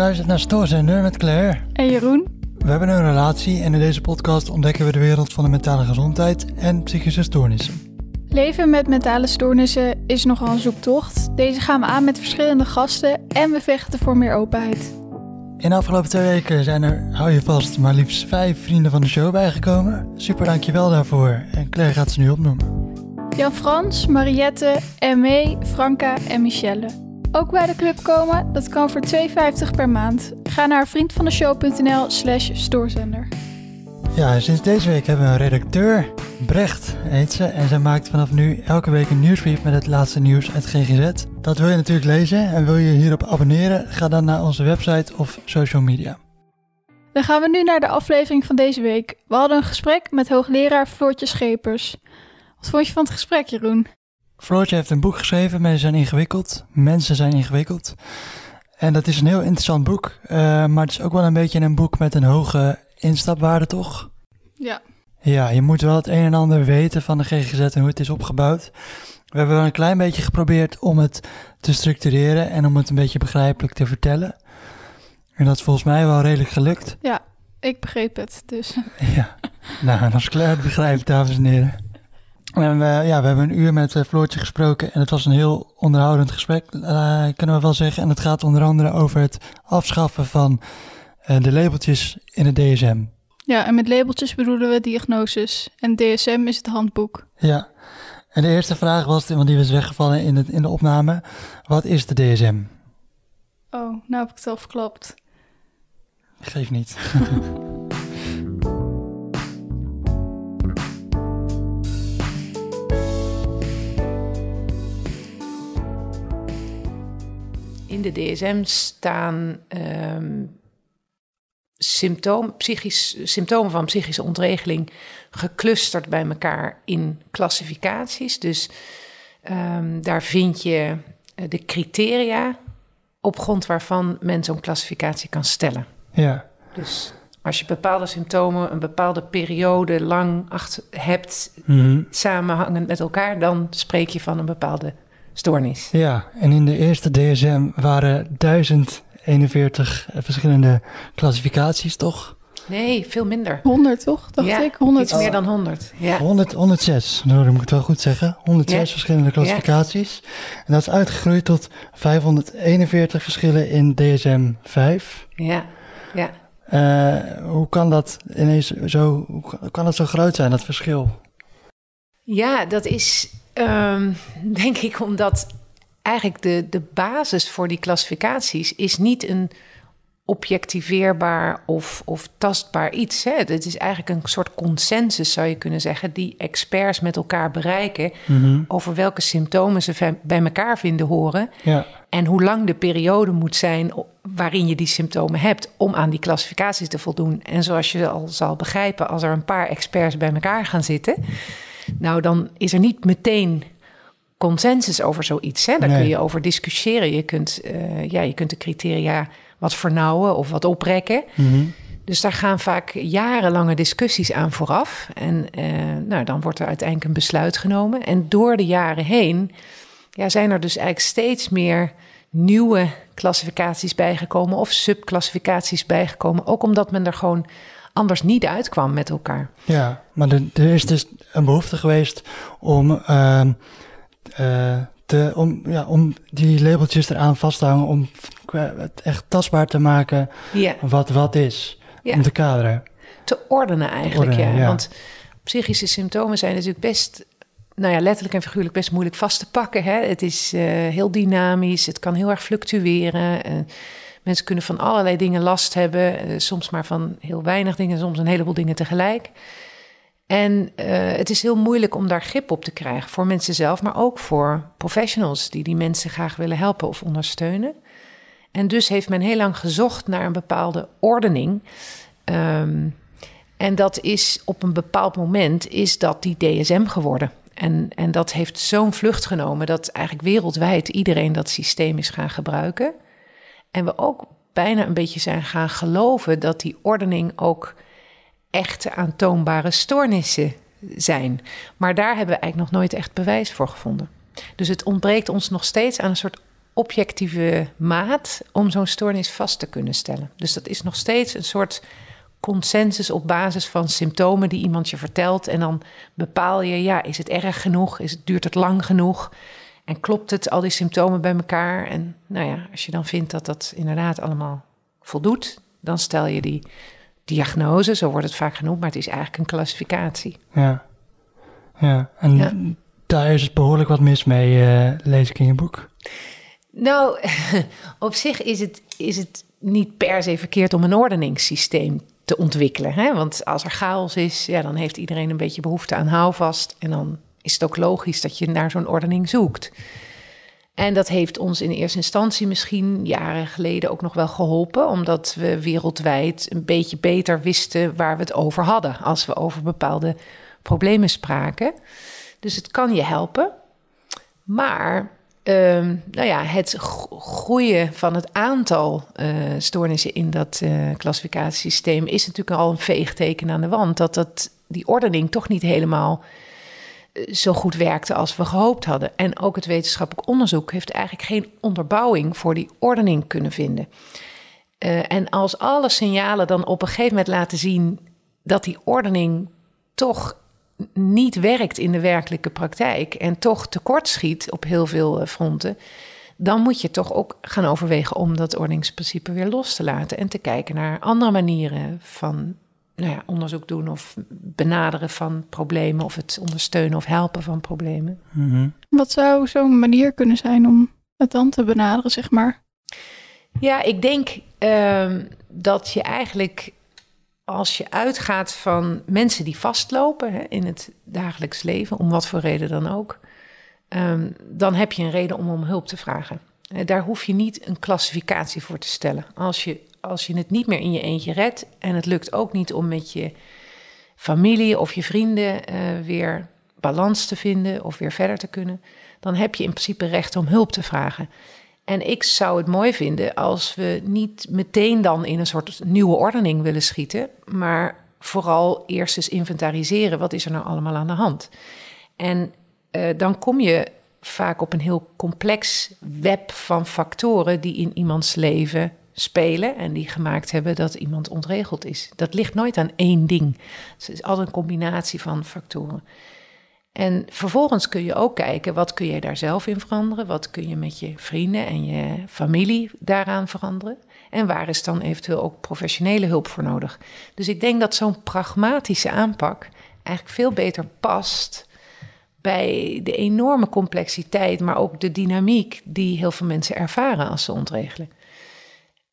luistert naar Stoorzender met Claire. En Jeroen. We hebben een relatie en in deze podcast ontdekken we de wereld van de mentale gezondheid en psychische stoornissen. Leven met mentale stoornissen is nogal een zoektocht. Deze gaan we aan met verschillende gasten en we vechten voor meer openheid. In de afgelopen twee weken zijn er, hou je vast, maar liefst vijf vrienden van de show bijgekomen. Super dankjewel daarvoor en Claire gaat ze nu opnoemen. Jan Frans, Mariette, Emme, Franka en Michelle. Ook bij de club komen, dat kan voor 2,50 per maand. Ga naar vriendvandeshow.nl slash stoorzender. Ja, sinds deze week hebben we een redacteur, Brecht heet ze, en zij maakt vanaf nu elke week een nieuwsbrief met het laatste nieuws uit GGZ. Dat wil je natuurlijk lezen en wil je hierop abonneren, ga dan naar onze website of social media. Dan gaan we nu naar de aflevering van deze week. We hadden een gesprek met hoogleraar Floortje Schepers. Wat vond je van het gesprek, Jeroen? Floortje heeft een boek geschreven, Mensen zijn ingewikkeld, Mensen zijn ingewikkeld. En dat is een heel interessant boek, eh, maar het is ook wel een beetje een boek met een hoge instapwaarde, toch? Ja. Ja, je moet wel het een en ander weten van de GGZ en hoe het is opgebouwd. We hebben wel een klein beetje geprobeerd om het te structureren en om het een beetje begrijpelijk te vertellen. En dat is volgens mij wel redelijk gelukt. Ja, ik begreep het, dus... Ja, nou, als Claire het begrijpt, dames en heren. En we, ja, we hebben een uur met uh, Floortje gesproken en het was een heel onderhoudend gesprek, uh, kunnen we wel zeggen. En het gaat onder andere over het afschaffen van uh, de labeltjes in het DSM. Ja, en met labeltjes bedoelen we diagnoses. En DSM is het handboek. Ja, en de eerste vraag was, want die was weggevallen in, het, in de opname. Wat is de DSM? Oh, nou heb ik het al verklapt. Geef niet. In de DSM staan um, symptoom, psychisch, symptomen van psychische ontregeling geclusterd bij elkaar in klassificaties. Dus um, daar vind je de criteria op grond waarvan men zo'n klassificatie kan stellen. Ja. Dus als je bepaalde symptomen een bepaalde periode lang achter hebt, Mhm. samenhangend met elkaar, dan spreek je van een bepaalde stoornis. Ja, en in de eerste DSM waren 1041 verschillende klassificaties, toch? Nee, veel minder. 100 toch, dacht ja, ik? 100. Iets meer dan 100. Ja. 100, 106, nou, dat moet ik het wel goed zeggen. 106 Ja. verschillende klassificaties. En dat is uitgegroeid tot 541 verschillen in DSM 5. Ja, ja. Eh, hoe kan dat ineens zo, hoe kan dat zo groot zijn, dat verschil? ja, dat is ehm, denk ik omdat eigenlijk de, de basis voor die klassificaties is niet een objectiveerbaar of, of tastbaar iets. Hè. Het is eigenlijk een soort consensus, zou je kunnen zeggen, die experts met elkaar bereiken over welke symptomen ze bij elkaar vinden horen. Ja, En hoe lang de periode moet zijn waarin je die symptomen hebt om aan die klassificaties te voldoen. En zoals je al zal begrijpen, als er een paar experts bij elkaar gaan zitten, nou dan is er niet meteen consensus over zoiets. Hè? Daar Nee. kun je over discussiëren. Je kunt, eh, ja, je kunt de criteria wat vernauwen of wat oprekken. Mhm. Dus daar gaan vaak jarenlange discussies aan vooraf. En eh, nou, dan wordt er uiteindelijk een besluit genomen. En door de jaren heen ja, zijn er dus eigenlijk steeds meer nieuwe klassificaties bijgekomen of subclassificaties bijgekomen. Ook omdat men er gewoon anders niet uitkwam met elkaar. ja. maar er, is dus een behoefte geweest om, ehm, eh, te, om, ja, om die labeltjes eraan vast te hangen, om het echt tastbaar te maken Ja, wat wat is, Ja. om te kaderen. te ordenen eigenlijk. Ordenen, ja. ja. Want psychische symptomen zijn natuurlijk best, nou ja, letterlijk en figuurlijk best moeilijk vast te pakken. Hè? Het is eh, heel dynamisch, het kan heel erg fluctueren. eh, mensen kunnen van allerlei dingen last hebben, eh, soms maar van heel weinig dingen, soms een heleboel dingen tegelijk. En eh, het is heel moeilijk om daar grip op te krijgen voor mensen zelf, maar ook voor professionals die die mensen graag willen helpen of ondersteunen. En dus heeft men heel lang gezocht naar een bepaalde ordening. Ehm, en dat is op een bepaald moment is dat die DSM geworden. En, en dat heeft zo'n vlucht genomen dat eigenlijk wereldwijd iedereen dat systeem is gaan gebruiken. En we ook bijna een beetje zijn gaan geloven dat die ordening ook echte aantoonbare stoornissen zijn. Maar daar hebben we eigenlijk nog nooit echt bewijs voor gevonden. Dus het ontbreekt ons nog steeds aan een soort objectieve maat om zo'n stoornis vast te kunnen stellen. Dus dat is nog steeds een soort consensus op basis van symptomen die iemand je vertelt. En dan bepaal je, ja, is het erg genoeg? Is het, duurt het lang genoeg? En klopt het, al die symptomen bij elkaar? En nou ja, als je dan vindt dat dat inderdaad allemaal voldoet, dan stel je die diagnose, zo wordt het vaak genoemd, maar het is eigenlijk een klassificatie. Ja, ja. en Ja. daar is het behoorlijk wat mis mee, eh, lees ik in je boek. Nou, op zich is het, is het niet per se verkeerd om een ordeningssysteem te ontwikkelen. Hè? Want als er chaos is, ja, dan heeft iedereen een beetje behoefte aan houvast. En dan is het ook logisch dat je naar zo'n ordening zoekt. En dat heeft ons in eerste instantie misschien jaren geleden ook nog wel geholpen, omdat we wereldwijd een beetje beter wisten waar we het over hadden als we over bepaalde problemen spraken. Dus het kan je helpen. Maar ehm, nou ja, het gro- groeien van het aantal eh, stoornissen in dat eh, klassificatiesysteem is natuurlijk al een veegteken aan de wand. Dat, dat die ordening toch niet helemaal zo goed werkte als we gehoopt hadden. En ook het wetenschappelijk onderzoek heeft eigenlijk geen onderbouwing voor die ordening kunnen vinden. Eh, en als alle signalen dan op een gegeven moment laten zien dat die ordening toch niet werkt in de werkelijke praktijk en toch tekortschiet op heel veel eh, fronten, dan moet je toch ook gaan overwegen om dat ordeningsprincipe weer los te laten en te kijken naar andere manieren van nou ja, onderzoek doen of benaderen van problemen of het ondersteunen of helpen van problemen. Mhm. Wat zou zo'n manier kunnen zijn om het dan te benaderen, zeg maar? Ja, ik denk ehm, dat je eigenlijk als je uitgaat van mensen die vastlopen hè, in het dagelijks leven, om wat voor reden dan ook, ehm, dan heb je een reden om om hulp te vragen. Eh, Daar hoef je niet een klassificatie voor te stellen. Als je, als je het niet meer in je eentje redt en het lukt ook niet om met je familie of je vrienden eh, weer balans te vinden of weer verder te kunnen, dan heb je in principe recht om hulp te vragen. En ik zou het mooi vinden als we niet meteen dan in een soort nieuwe ordening willen schieten, maar vooral eerst eens inventariseren wat is er nou allemaal aan de hand. En eh, dan kom je vaak op een heel complex web van factoren die in iemands leven spelen en die gemaakt hebben dat iemand ontregeld is. Dat ligt nooit aan één ding. Het is altijd een combinatie van factoren. En vervolgens kun je ook kijken, wat kun je daar zelf in veranderen? Wat kun je met je vrienden en je familie daaraan veranderen? En waar is dan eventueel ook professionele hulp voor nodig? Dus ik denk dat zo'n pragmatische aanpak eigenlijk veel beter past bij de enorme complexiteit, maar ook de dynamiek die heel veel mensen ervaren als ze ontregelen.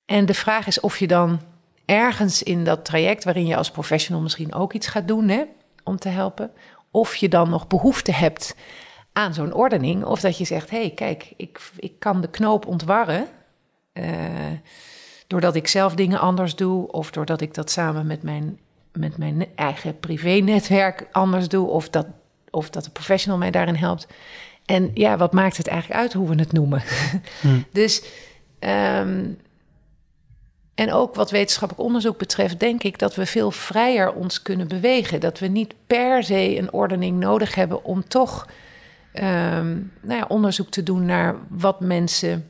En de vraag is of je dan ergens in dat traject, waarin je als professional misschien ook iets gaat doen hè, om te helpen, of je dan nog behoefte hebt aan zo'n ordening, of dat je zegt: hé, hey, kijk, ik, ik kan de knoop ontwarren. eh, doordat ik zelf dingen anders doe, of doordat ik dat samen met mijn, met mijn eigen privé-netwerk anders doe, of dat, of dat de professional mij daarin helpt. En ja, wat maakt het eigenlijk uit hoe we het noemen? Hmm. Dus, ehm, en ook wat wetenschappelijk onderzoek betreft, denk ik dat we veel vrijer ons kunnen bewegen. Dat we niet per se een ordening nodig hebben om toch ehm, nou ja, onderzoek te doen naar wat mensen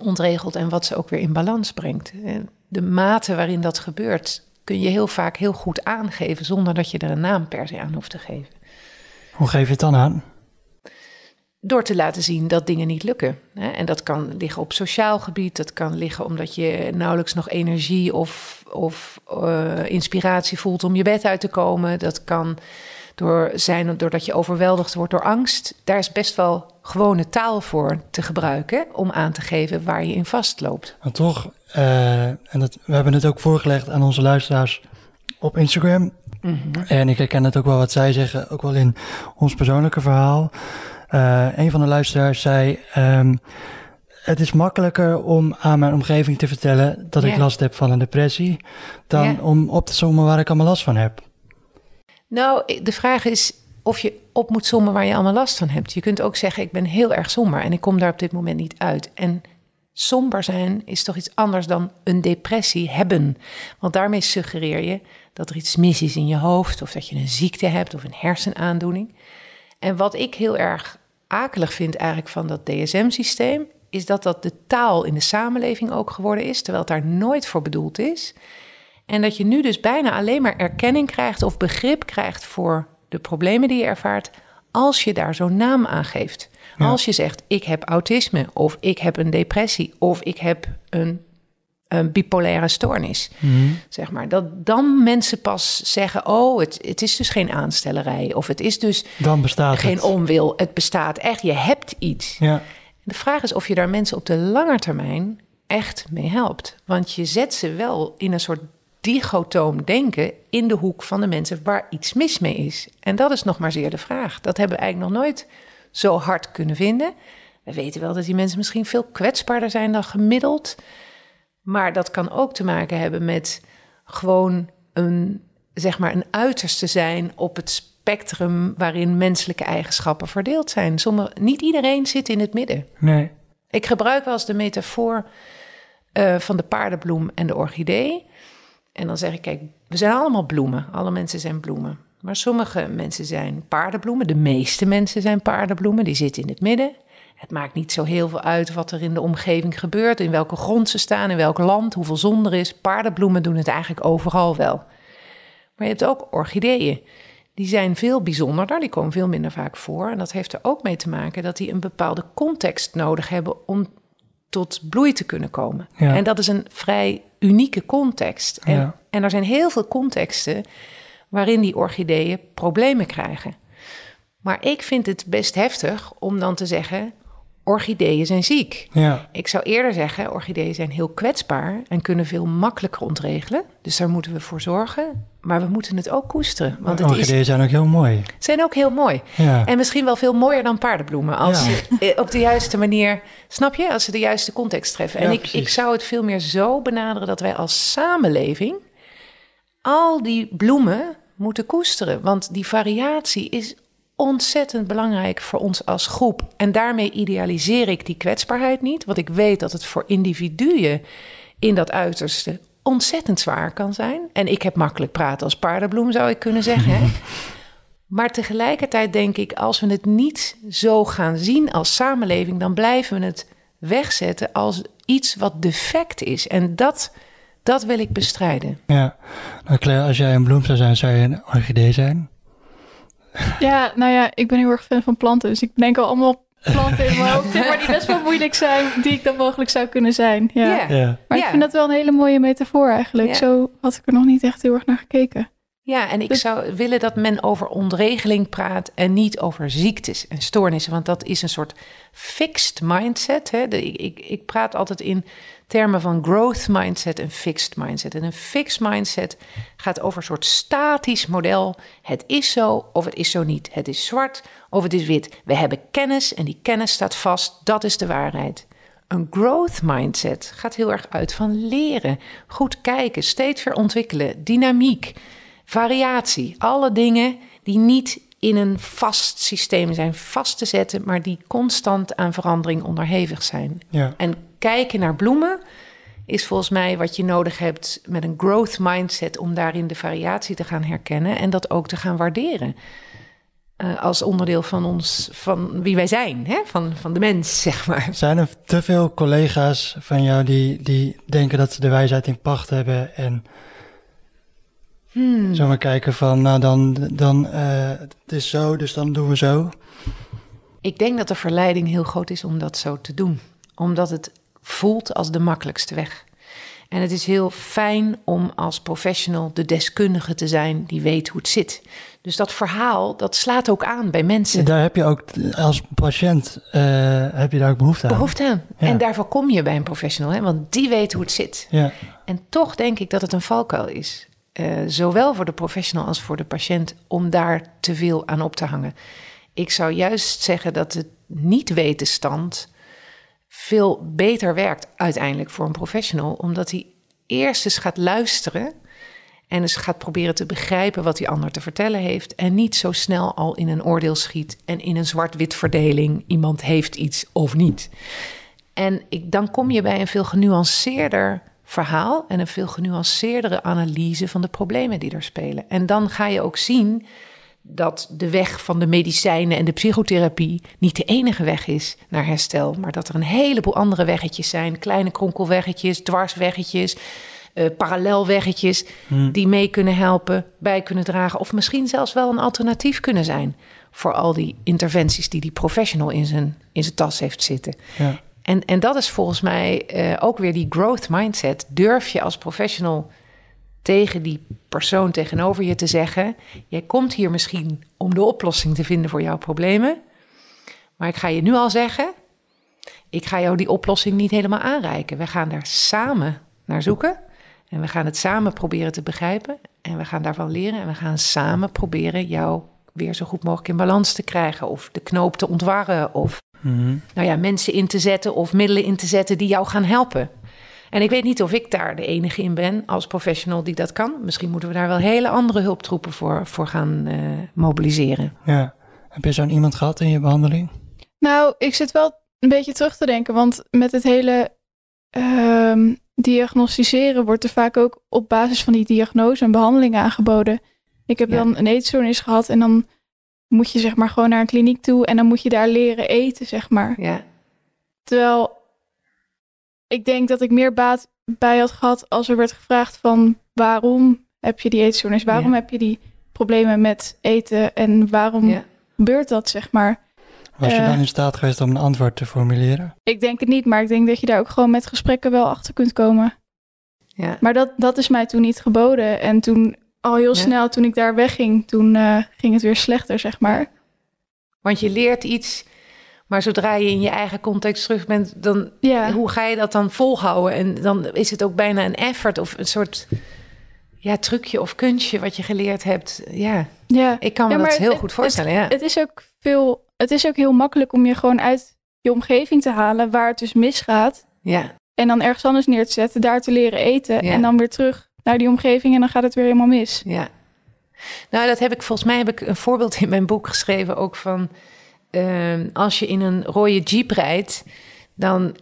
ontregelt en wat ze ook weer in balans brengt. En De mate waarin dat gebeurt kun je heel vaak heel goed aangeven zonder dat je er een naam per se aan hoeft te geven. Hoe geef je het dan aan? Door te laten zien dat dingen niet lukken. En dat kan liggen op sociaal gebied, dat kan liggen omdat je nauwelijks nog energie of, of eh, inspiratie voelt om je bed uit te komen. Dat kan door zijn doordat je overweldigd wordt door angst. Daar is best wel gewone taal voor te gebruiken om aan te geven waar je in vastloopt. Maar toch, eh, en dat, we hebben het ook voorgelegd aan onze luisteraars op Instagram. En ik herken het ook wel wat zij zeggen, ook wel in ons persoonlijke verhaal. Eh, een van de luisteraars zei: ehm, Het is makkelijker om aan mijn omgeving te vertellen dat ik last heb van een depressie, dan om op te sommen waar ik allemaal last van heb. Nou, de vraag is of je op moet sommen waar je allemaal last van hebt. Je kunt ook zeggen, ik ben heel erg somber en ik kom daar op dit moment niet uit. En somber zijn is toch iets anders dan een depressie hebben. Want daarmee suggereer je dat er iets mis is in je hoofd... of dat je een ziekte hebt of een hersenaandoening. En wat ik heel erg akelig vind eigenlijk van dat DSM-systeem... is dat dat de taal in de samenleving ook geworden is, terwijl het daar nooit voor bedoeld is. En dat je nu dus bijna alleen maar erkenning krijgt of begrip krijgt voor de problemen die je ervaart, als je daar zo'n naam aan geeft. Als je zegt, ik heb autisme, of ik heb een depressie, of ik heb een, een bipolaire stoornis, Mhm. zeg maar. Dat dan mensen pas zeggen, oh, het, het is dus geen aanstellerij, of het is dus Dan bestaat geen het. onwil, het bestaat echt, je hebt iets. Ja, De vraag is of je daar mensen op de lange termijn echt mee helpt. Want je zet ze wel in een soort dichotoom denken in de hoek van de mensen waar iets mis mee is. En dat is nog maar zeer de vraag. Dat hebben we eigenlijk nog nooit zo hard kunnen vinden. We weten wel dat die mensen misschien veel kwetsbaarder zijn dan gemiddeld. Maar dat kan ook te maken hebben met gewoon een, zeg maar, een uiterste zijn op het spectrum waarin menselijke eigenschappen verdeeld zijn. Sommige, niet iedereen zit in het midden. nee. Ik gebruik wel eens de metafoor eh, van de paardenbloem en de orchidee. En dan zeg ik, kijk, we zijn allemaal bloemen. Alle mensen zijn bloemen. Maar sommige mensen zijn paardenbloemen. De meeste mensen zijn paardenbloemen. Die zitten in het midden. Het maakt niet zo heel veel uit wat er in de omgeving gebeurt. In welke grond ze staan, in welk land, hoeveel zon er is. Paardenbloemen doen het eigenlijk overal wel. Maar je hebt ook orchideeën. Die zijn veel bijzonderder, die komen veel minder vaak voor. En dat heeft er ook mee te maken dat die een bepaalde context nodig hebben om tot bloei te kunnen komen. Ja. En dat is een vrij unieke context. En, Ja. en er zijn heel veel contexten waarin die orchideeën problemen krijgen. Maar ik vind het best heftig om dan te zeggen: orchideeën zijn ziek. Ja, Ik zou eerder zeggen, orchideeën zijn heel kwetsbaar en kunnen veel makkelijker ontregelen. Dus daar moeten we voor zorgen. Maar we moeten het ook koesteren. Want het is, orchideeën zijn ook heel mooi. zijn ook heel mooi. Ja, En misschien wel veel mooier dan paardenbloemen. Als Ja. ze eh, op de juiste manier, snap je? Als ze de juiste context treffen. En ik, precies. ik zou het veel meer zo benaderen dat wij als samenleving al die bloemen moeten koesteren. Want die variatie is ontzettend belangrijk voor ons als groep. En daarmee idealiseer ik die kwetsbaarheid niet. Want ik weet dat het voor individuen in dat uiterste ontzettend zwaar kan zijn. En ik heb makkelijk praten als paardenbloem, zou ik kunnen zeggen. Hè? Maar tegelijkertijd denk ik, als we het niet zo gaan zien als samenleving, dan blijven we het wegzetten als iets wat defect is. En dat, dat wil ik bestrijden. ja. Nou Claire, als jij een bloem zou zijn, zou je een orchidee zijn? Ja, nou ja, ik ben heel erg fan van planten. Dus ik denk al allemaal planten in mijn hoofd. Maar die best wel moeilijk zijn, die ik dan mogelijk zou kunnen zijn. Ja. Maar ik vind dat wel een hele mooie metafoor eigenlijk. Zo had ik er nog niet echt heel erg naar gekeken. Ja, en ik Dus- zou willen dat men over ontregeling praat en niet over ziektes en stoornissen. Want dat is een soort fixed mindset. Hè? De, ik, ik, ik praat altijd in termen van growth mindset en fixed mindset. En een fixed mindset gaat over een soort statisch model. Het is zo of het is zo niet. Het is zwart of het is wit. We hebben kennis en die kennis staat vast. Dat is de waarheid. Een growth mindset gaat heel erg uit van leren, goed kijken, steeds weer ontwikkelen, dynamiek, variatie. Alle dingen die niet in een vast systeem zijn vast te zetten, maar die constant aan verandering onderhevig zijn. ja. En kijken naar bloemen is volgens mij wat je nodig hebt met een growth mindset om daarin de variatie te gaan herkennen en dat ook te gaan waarderen. Eh, als onderdeel van ons, van wie wij zijn, hè? Van, van de mens, zeg maar. Zijn er te veel collega's van jou die, die denken dat ze de wijsheid in pacht hebben en Hmm. zomaar kijken van, nou dan, dan eh, het is zo, dus dan doen we zo. Ik denk dat de verleiding heel groot is om dat zo te doen. Omdat het voelt als de makkelijkste weg. En het is heel fijn om als professional de deskundige te zijn die weet hoe het zit. Dus dat verhaal, dat slaat ook aan bij mensen. Daar heb je ook als patiënt eh, heb je daar ook behoefte aan. Behoefte aan. Ja. En daarvoor kom je bij een professional, hè? want die weet hoe het zit. Ja, En toch denk ik dat het een valkuil is. eh, zowel voor de professional als voor de patiënt om daar te veel aan op te hangen. Ik zou juist zeggen dat het niet wetenstand veel beter werkt uiteindelijk voor een professional, omdat hij eerst eens gaat luisteren en eens gaat proberen te begrijpen wat die ander te vertellen heeft en niet zo snel al in een oordeel schiet en in een zwart-wit verdeling iemand heeft iets of niet. En ik, dan kom je bij een veel genuanceerder verhaal en een veel genuanceerdere analyse van de problemen die er spelen. En dan ga je ook zien dat de weg van de medicijnen en de psychotherapie niet de enige weg is naar herstel, maar dat er een heleboel andere weggetjes zijn, kleine kronkelweggetjes, dwarsweggetjes, uh, parallelweggetjes, Hmm. die mee kunnen helpen, bij kunnen dragen, of misschien zelfs wel een alternatief kunnen zijn voor al die interventies die die professional in zijn, in zijn tas heeft zitten. Ja. En, en dat is volgens mij eh, ook weer die growth mindset. Durf je als professional tegen die persoon tegenover je te zeggen: Jij komt hier misschien om de oplossing te vinden voor jouw problemen. Maar ik ga je nu al zeggen: Ik ga jou die oplossing niet helemaal aanreiken. We gaan daar samen naar zoeken. En we gaan het samen proberen te begrijpen. En we gaan daarvan leren. En we gaan samen proberen jou weer zo goed mogelijk in balans te krijgen. Of de knoop te ontwarren. Of Mhm. nou ja, mensen in te zetten of middelen in te zetten die jou gaan helpen. En ik weet niet of ik daar de enige in ben als professional die dat kan. Misschien moeten we daar wel hele andere hulptroepen voor, voor gaan eh, mobiliseren. ja. Heb je zo'n iemand gehad in je behandeling? Nou, ik zit wel een beetje terug te denken, want met het hele ehm, diagnosticeren wordt er vaak ook op basis van die diagnose een behandeling aangeboden. Ik heb Ja. dan een eetstoornis gehad en dan moet je zeg maar gewoon naar een kliniek toe en dan moet je daar leren eten, zeg maar. Ja, Terwijl ik denk dat ik meer baat bij had gehad als er werd gevraagd van waarom heb je die eetstoornis? Waarom Ja. heb je die problemen met eten en waarom ja. gebeurt dat, zeg maar? Was je Eh. dan in staat geweest om een antwoord te formuleren? Ik denk het niet, maar ik denk dat je daar ook gewoon met gesprekken wel achter kunt komen. ja. Maar dat, dat is mij toen niet geboden. En toen al heel Ja. snel, toen ik daar wegging, toen eh, ging het weer slechter, zeg maar. Want je leert iets, maar zodra je in je eigen context terug bent, dan Ja, hoe ga je dat dan volhouden? En dan is het ook bijna een effort of een soort ja, trucje of kunstje wat je geleerd hebt. Ja, ja. ik kan me Ja, dat heel het- goed voorstellen. ja. Het is ook veel, het is ook heel makkelijk om je gewoon uit je omgeving te halen waar het dus misgaat. ja. En dan ergens anders neer te zetten, daar te leren eten. Ja. En dan weer terug naar die omgeving en dan gaat het weer helemaal mis. Ja. Nou, dat heb ik volgens mij heb ik een voorbeeld in mijn boek geschreven ook van ehm, als je in een rode jeep rijdt, dan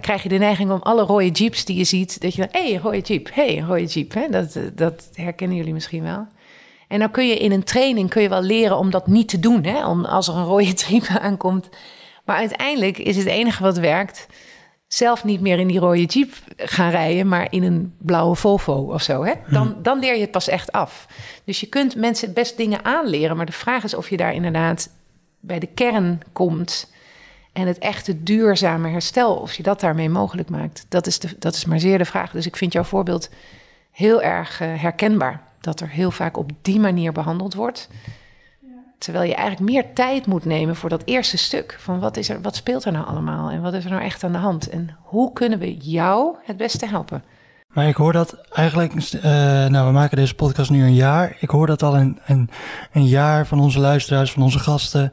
krijg je de neiging om alle rode jeeps die je ziet, dat je dan, hé, hey, rode jeep, hé, hey, rode jeep. Hè? Dat, dat herkennen jullie misschien wel. En dan kun je in een training kun je wel leren om dat niet te doen, hè? Om, als er een rode jeep aankomt. Maar uiteindelijk is het enige wat werkt, zelf niet meer in die rode jeep gaan rijden, maar in een blauwe Volvo of zo. Hè? Dan, dan leer je het pas echt af. Dus je kunt mensen best dingen aanleren, maar de vraag is of je daar inderdaad bij de kern komt en het echte duurzame herstel, of je dat daarmee mogelijk maakt. Dat is, de, dat is maar zeer de vraag. Dus ik vind jouw voorbeeld heel erg eh, herkenbaar. Dat er heel vaak op die manier behandeld wordt. Terwijl je eigenlijk meer tijd moet nemen voor dat eerste stuk. Van wat, is er, wat speelt er nou allemaal en wat is er nou echt aan de hand? En hoe kunnen we jou het beste helpen? Maar ik hoor dat eigenlijk, eh, nou we maken deze podcast nu een jaar. Ik hoor dat al een, een, een jaar van onze luisteraars, van onze gasten.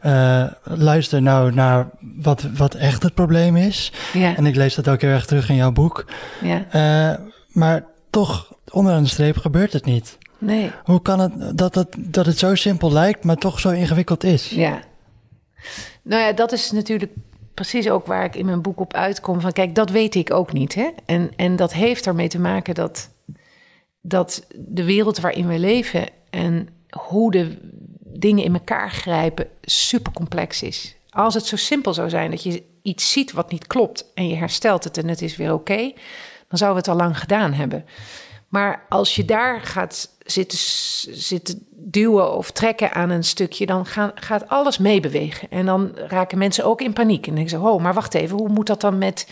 Eh, luister nou naar wat, wat echt het probleem is. Ja, En ik lees dat ook heel erg terug in jouw boek. ja, Eh, maar toch, onderaan de streep gebeurt het niet. nee. Hoe kan het dat, het dat het zo simpel lijkt, maar toch zo ingewikkeld is? Ja. Nou ja, dat is natuurlijk precies ook waar ik in mijn boek op uitkom. Van kijk, dat weet ik ook niet. Hè? En, en dat heeft ermee te maken dat, dat de wereld waarin we leven en hoe de dingen in elkaar grijpen super complex is. Als het zo simpel zou zijn dat je iets ziet wat niet klopt en je herstelt het en het is weer oké, dan zouden we het al lang gedaan hebben. Maar als je daar gaat zitten, zitten duwen of trekken aan een stukje, dan gaan, gaat alles meebewegen. En dan raken mensen ook in paniek. En denken ze, oh, maar wacht even, hoe moet dat dan met,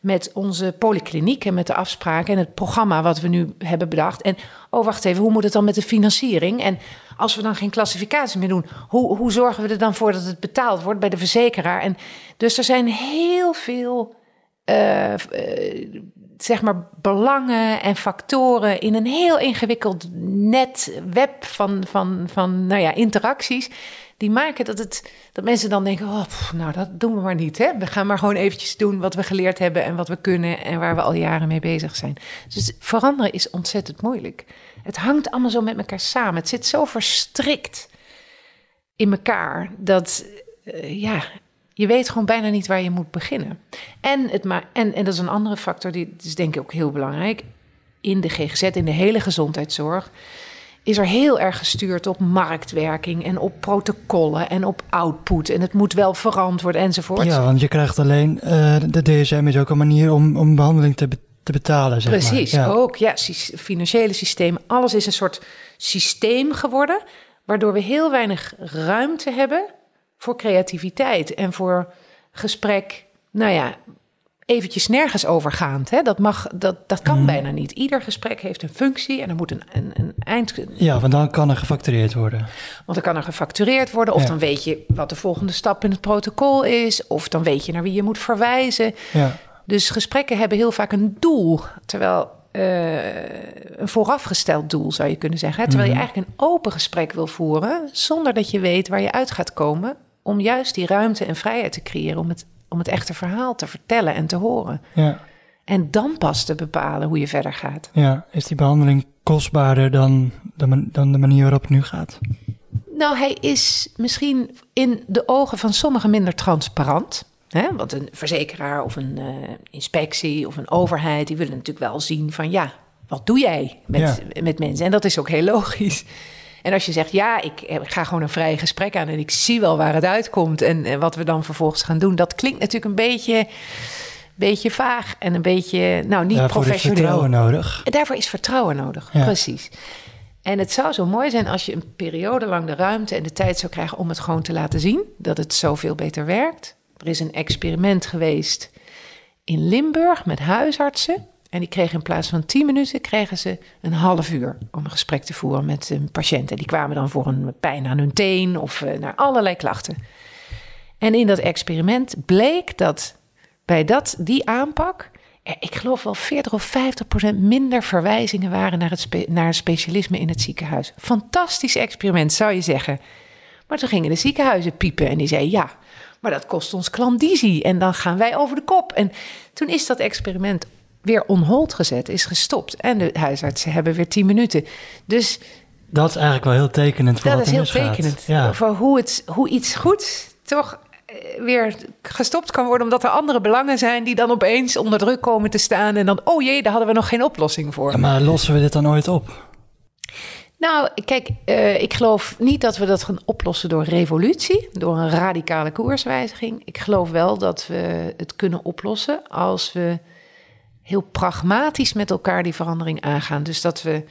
met onze polykliniek en met de afspraken en het programma wat we nu hebben bedacht? En oh, wacht even, hoe moet het dan met de financiering? En als we dan geen klassificatie meer doen, hoe, hoe zorgen we er dan voor dat het betaald wordt bij de verzekeraar? En dus er zijn heel veel eh, eh, zeg maar belangen en factoren in een heel ingewikkeld net web van, van, van nou ja, interacties. Die maken dat, het, dat mensen dan denken: oh, nou, dat doen we maar niet. Hè? We gaan maar gewoon eventjes doen wat we geleerd hebben en wat we kunnen en waar we al jaren mee bezig zijn. Dus veranderen is ontzettend moeilijk. Het hangt allemaal zo met elkaar samen. Het zit zo verstrikt in elkaar dat eh, ja, je weet gewoon bijna niet waar je moet beginnen. En, het ma en, en dat is een andere factor, die is denk ik ook heel belangrijk. In de GGZ, in de hele gezondheidszorg, is er heel erg gestuurd op marktwerking en op protocollen en op output. En het moet wel verantwoord enzovoort. Ja, want je krijgt alleen, uh, de DSM is ook een manier om, om behandeling te, te betalen. Zeg Precies, maar. Ja. ook. Ja, financiële systemen. Alles is een soort systeem geworden, waardoor we heel weinig ruimte hebben voor creativiteit en voor gesprek. Nou ja, eventjes nergens overgaand. Hè? Dat, mag, dat, dat kan mhm. bijna niet. Ieder gesprek heeft een functie en er moet een, een, een eind... Ja, want dan kan er gefactureerd worden. Want dan kan er gefactureerd worden. Of dan weet je wat de volgende stap in het protocol is. Of dan weet je naar wie je moet verwijzen. Ja. Dus gesprekken hebben heel vaak een doel. Terwijl uh, een voorafgesteld doel zou je kunnen zeggen. Hè? Terwijl je mhm. eigenlijk een open gesprek wil voeren. Zonder dat je weet waar je uit gaat komen. Om juist die ruimte en vrijheid te creëren om het om het echte verhaal te vertellen en te horen. Ja. En dan pas te bepalen hoe je verder gaat. Ja, is die behandeling kostbaarder dan de, dan de manier waarop het nu gaat? Nou, hij is misschien in de ogen van sommigen minder transparant. Hè? Want een verzekeraar of een uh, inspectie of een overheid, die willen natuurlijk wel zien van ja, wat doe jij met, met mensen? En dat is ook heel logisch. En als je zegt, ja, ik, ga gewoon een vrij gesprek aan en ik zie wel waar het uitkomt en, wat we dan vervolgens gaan doen, dat klinkt natuurlijk een beetje, beetje vaag en een beetje, nou, niet Daarvoor professioneel. Daarvoor is vertrouwen nodig. Daarvoor is vertrouwen nodig, precies. En het zou zo mooi zijn als je een periode lang de ruimte en de tijd zou krijgen om het gewoon te laten zien, dat het zoveel beter werkt. Er is een experiment geweest in Limburg met huisartsen. En die kregen in plaats van 10 minuten, kregen ze een half uur om een gesprek te voeren met een patiënt. En die kwamen dan voor een pijn aan hun teen of uh, naar allerlei klachten. En in dat experiment bleek dat bij dat, die aanpak, er, ik geloof wel 40 of 50 procent minder verwijzingen waren naar, het naar specialisme in het ziekenhuis. Fantastisch experiment, zou je zeggen. Maar toen gingen de ziekenhuizen piepen en die zeiden ja, maar dat kost ons klandizie en dan gaan wij over de kop. En toen is dat experiment weer on hold gezet, is gestopt. En de huisartsen hebben weer tien minuten. Dus dat is eigenlijk wel heel tekenend voor dat wat is heel tekenend ja. voor hoe, het, hoe iets goed toch eh, weer gestopt kan worden... omdat er andere belangen zijn die dan opeens onder druk komen te staan... en dan, oh jee, daar hadden we nog geen oplossing voor. maar lossen we dit dan ooit op? Nou, kijk, uh, ik geloof niet dat we dat gaan oplossen door revolutie, door een radicale koerswijziging. Ik geloof wel dat we het kunnen oplossen als we heel pragmatisch met elkaar die verandering aangaan. Dus dat we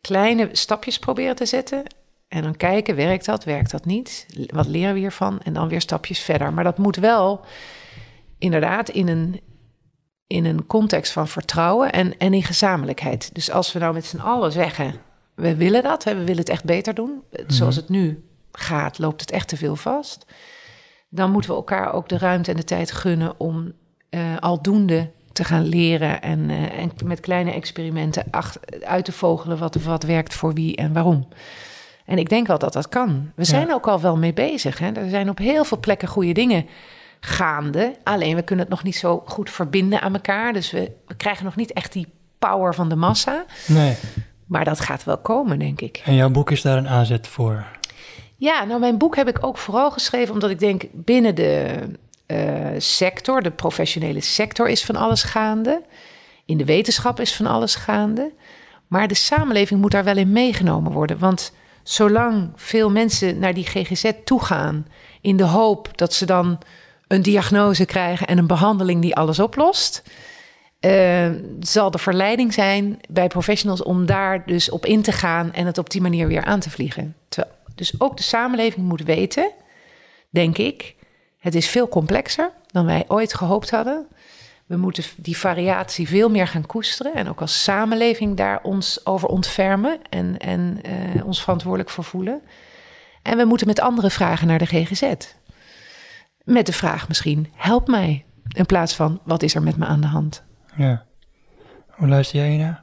kleine stapjes proberen te zetten. En dan kijken, werkt dat, werkt dat niet? Wat leren we hiervan? En dan weer stapjes verder. Maar dat moet wel inderdaad in een, in een context van vertrouwen en, en in gezamenlijkheid. Dus als we nou met z'n allen zeggen, we willen dat, we willen het echt beter doen. Zoals mhm. het nu gaat, loopt het echt te veel vast. Dan moeten we elkaar ook de ruimte en de tijd gunnen om uh, aldoende te gaan leren en, uh, en met kleine experimenten uit te vogelen wat, wat werkt voor wie en waarom. En ik denk wel dat dat kan. We zijn ook al wel mee bezig. Hè? Er zijn op heel veel plekken goede dingen gaande. Alleen we kunnen het nog niet zo goed verbinden aan elkaar. Dus we, we krijgen nog niet echt die power van de massa. Nee. Maar dat gaat wel komen, denk ik. En jouw boek is daar een aanzet voor? Ja, nou, mijn boek heb ik ook vooral geschreven omdat ik denk binnen de sector, de professionele sector, is van alles gaande. In de wetenschap is van alles gaande. Maar de samenleving moet daar wel in meegenomen worden. Want zolang veel mensen naar die GGZ toegaan in de hoop dat ze dan een diagnose krijgen en een behandeling die alles oplost, uh, zal de verleiding zijn bij professionals om daar dus op in te gaan en het op die manier weer aan te vliegen. Dus ook de samenleving moet weten, denk ik, het is veel complexer dan wij ooit gehoopt hadden. We moeten die variatie veel meer gaan koesteren en ook als samenleving daar ons over ontfermen en, en uh, ons verantwoordelijk voor voelen. En we moeten met andere vragen naar de GGZ. Met de vraag misschien, help mij. In plaats van, wat is er met me aan de hand? Ja. Hoe luister jij naar?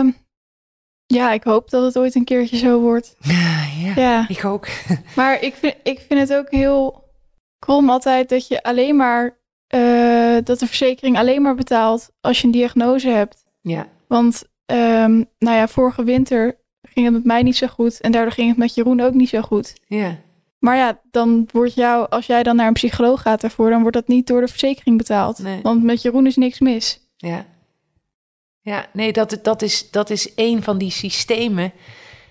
Um, ja, ik hoop dat het ooit een keertje zo wordt. Ja, ja. ik ook. maar ik vind, ik vind het ook heel krom altijd dat je alleen maar uh, dat de verzekering alleen maar betaalt als je een diagnose hebt. Ja. Want um, nou ja, vorige winter ging het met mij niet zo goed en daardoor ging het met Jeroen ook niet zo goed. Ja. Maar ja, dan wordt jou, als jij dan naar een psycholoog gaat daarvoor, dan wordt dat niet door de verzekering betaald. Nee. Want met Jeroen is niks mis. Ja. Ja, nee, dat, dat, is, dat is een van die systemen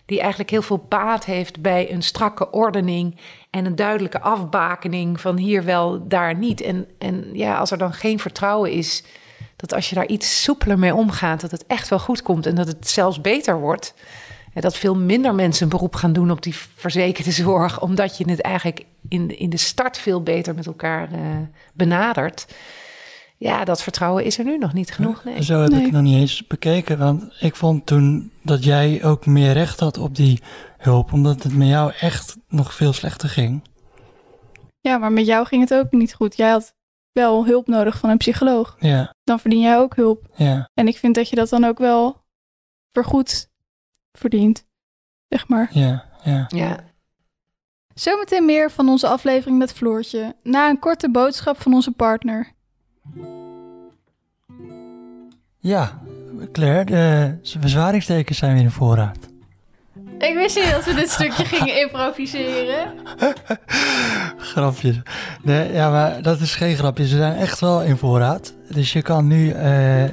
die eigenlijk heel veel baat heeft bij een strakke ordening en een duidelijke afbakening van hier wel, daar niet. En, en ja, als er dan geen vertrouwen is dat als je daar iets soepeler mee omgaat, dat het echt wel goed komt en dat het zelfs beter wordt. En dat veel minder mensen een beroep gaan doen op die verzekerde zorg, omdat je het eigenlijk in, in de start veel beter met elkaar uh, benadert. Ja, dat vertrouwen is er nu nog niet genoeg. Nee. Zo heb ik het nog niet eens bekeken. Want ik vond toen dat jij ook meer recht had op die hulp. Omdat het met jou echt nog veel slechter ging. Ja, maar met jou ging het ook niet goed. Jij had wel hulp nodig van een psycholoog. Ja. Dan verdien jij ook hulp. Ja. En ik vind dat je dat dan ook wel vergoed verdient. Zeg maar. Ja, ja. Ja. Zometeen meer van onze aflevering met Floortje. Na een korte boodschap van onze partner. Ja, Claire, de verzwaringstekens zijn weer in voorraad. Ik wist niet dat we dit stukje gingen improviseren. Grapjes. Nee, ja, maar dat is geen grapje. Ze zijn echt wel in voorraad. Dus je kan nu uh,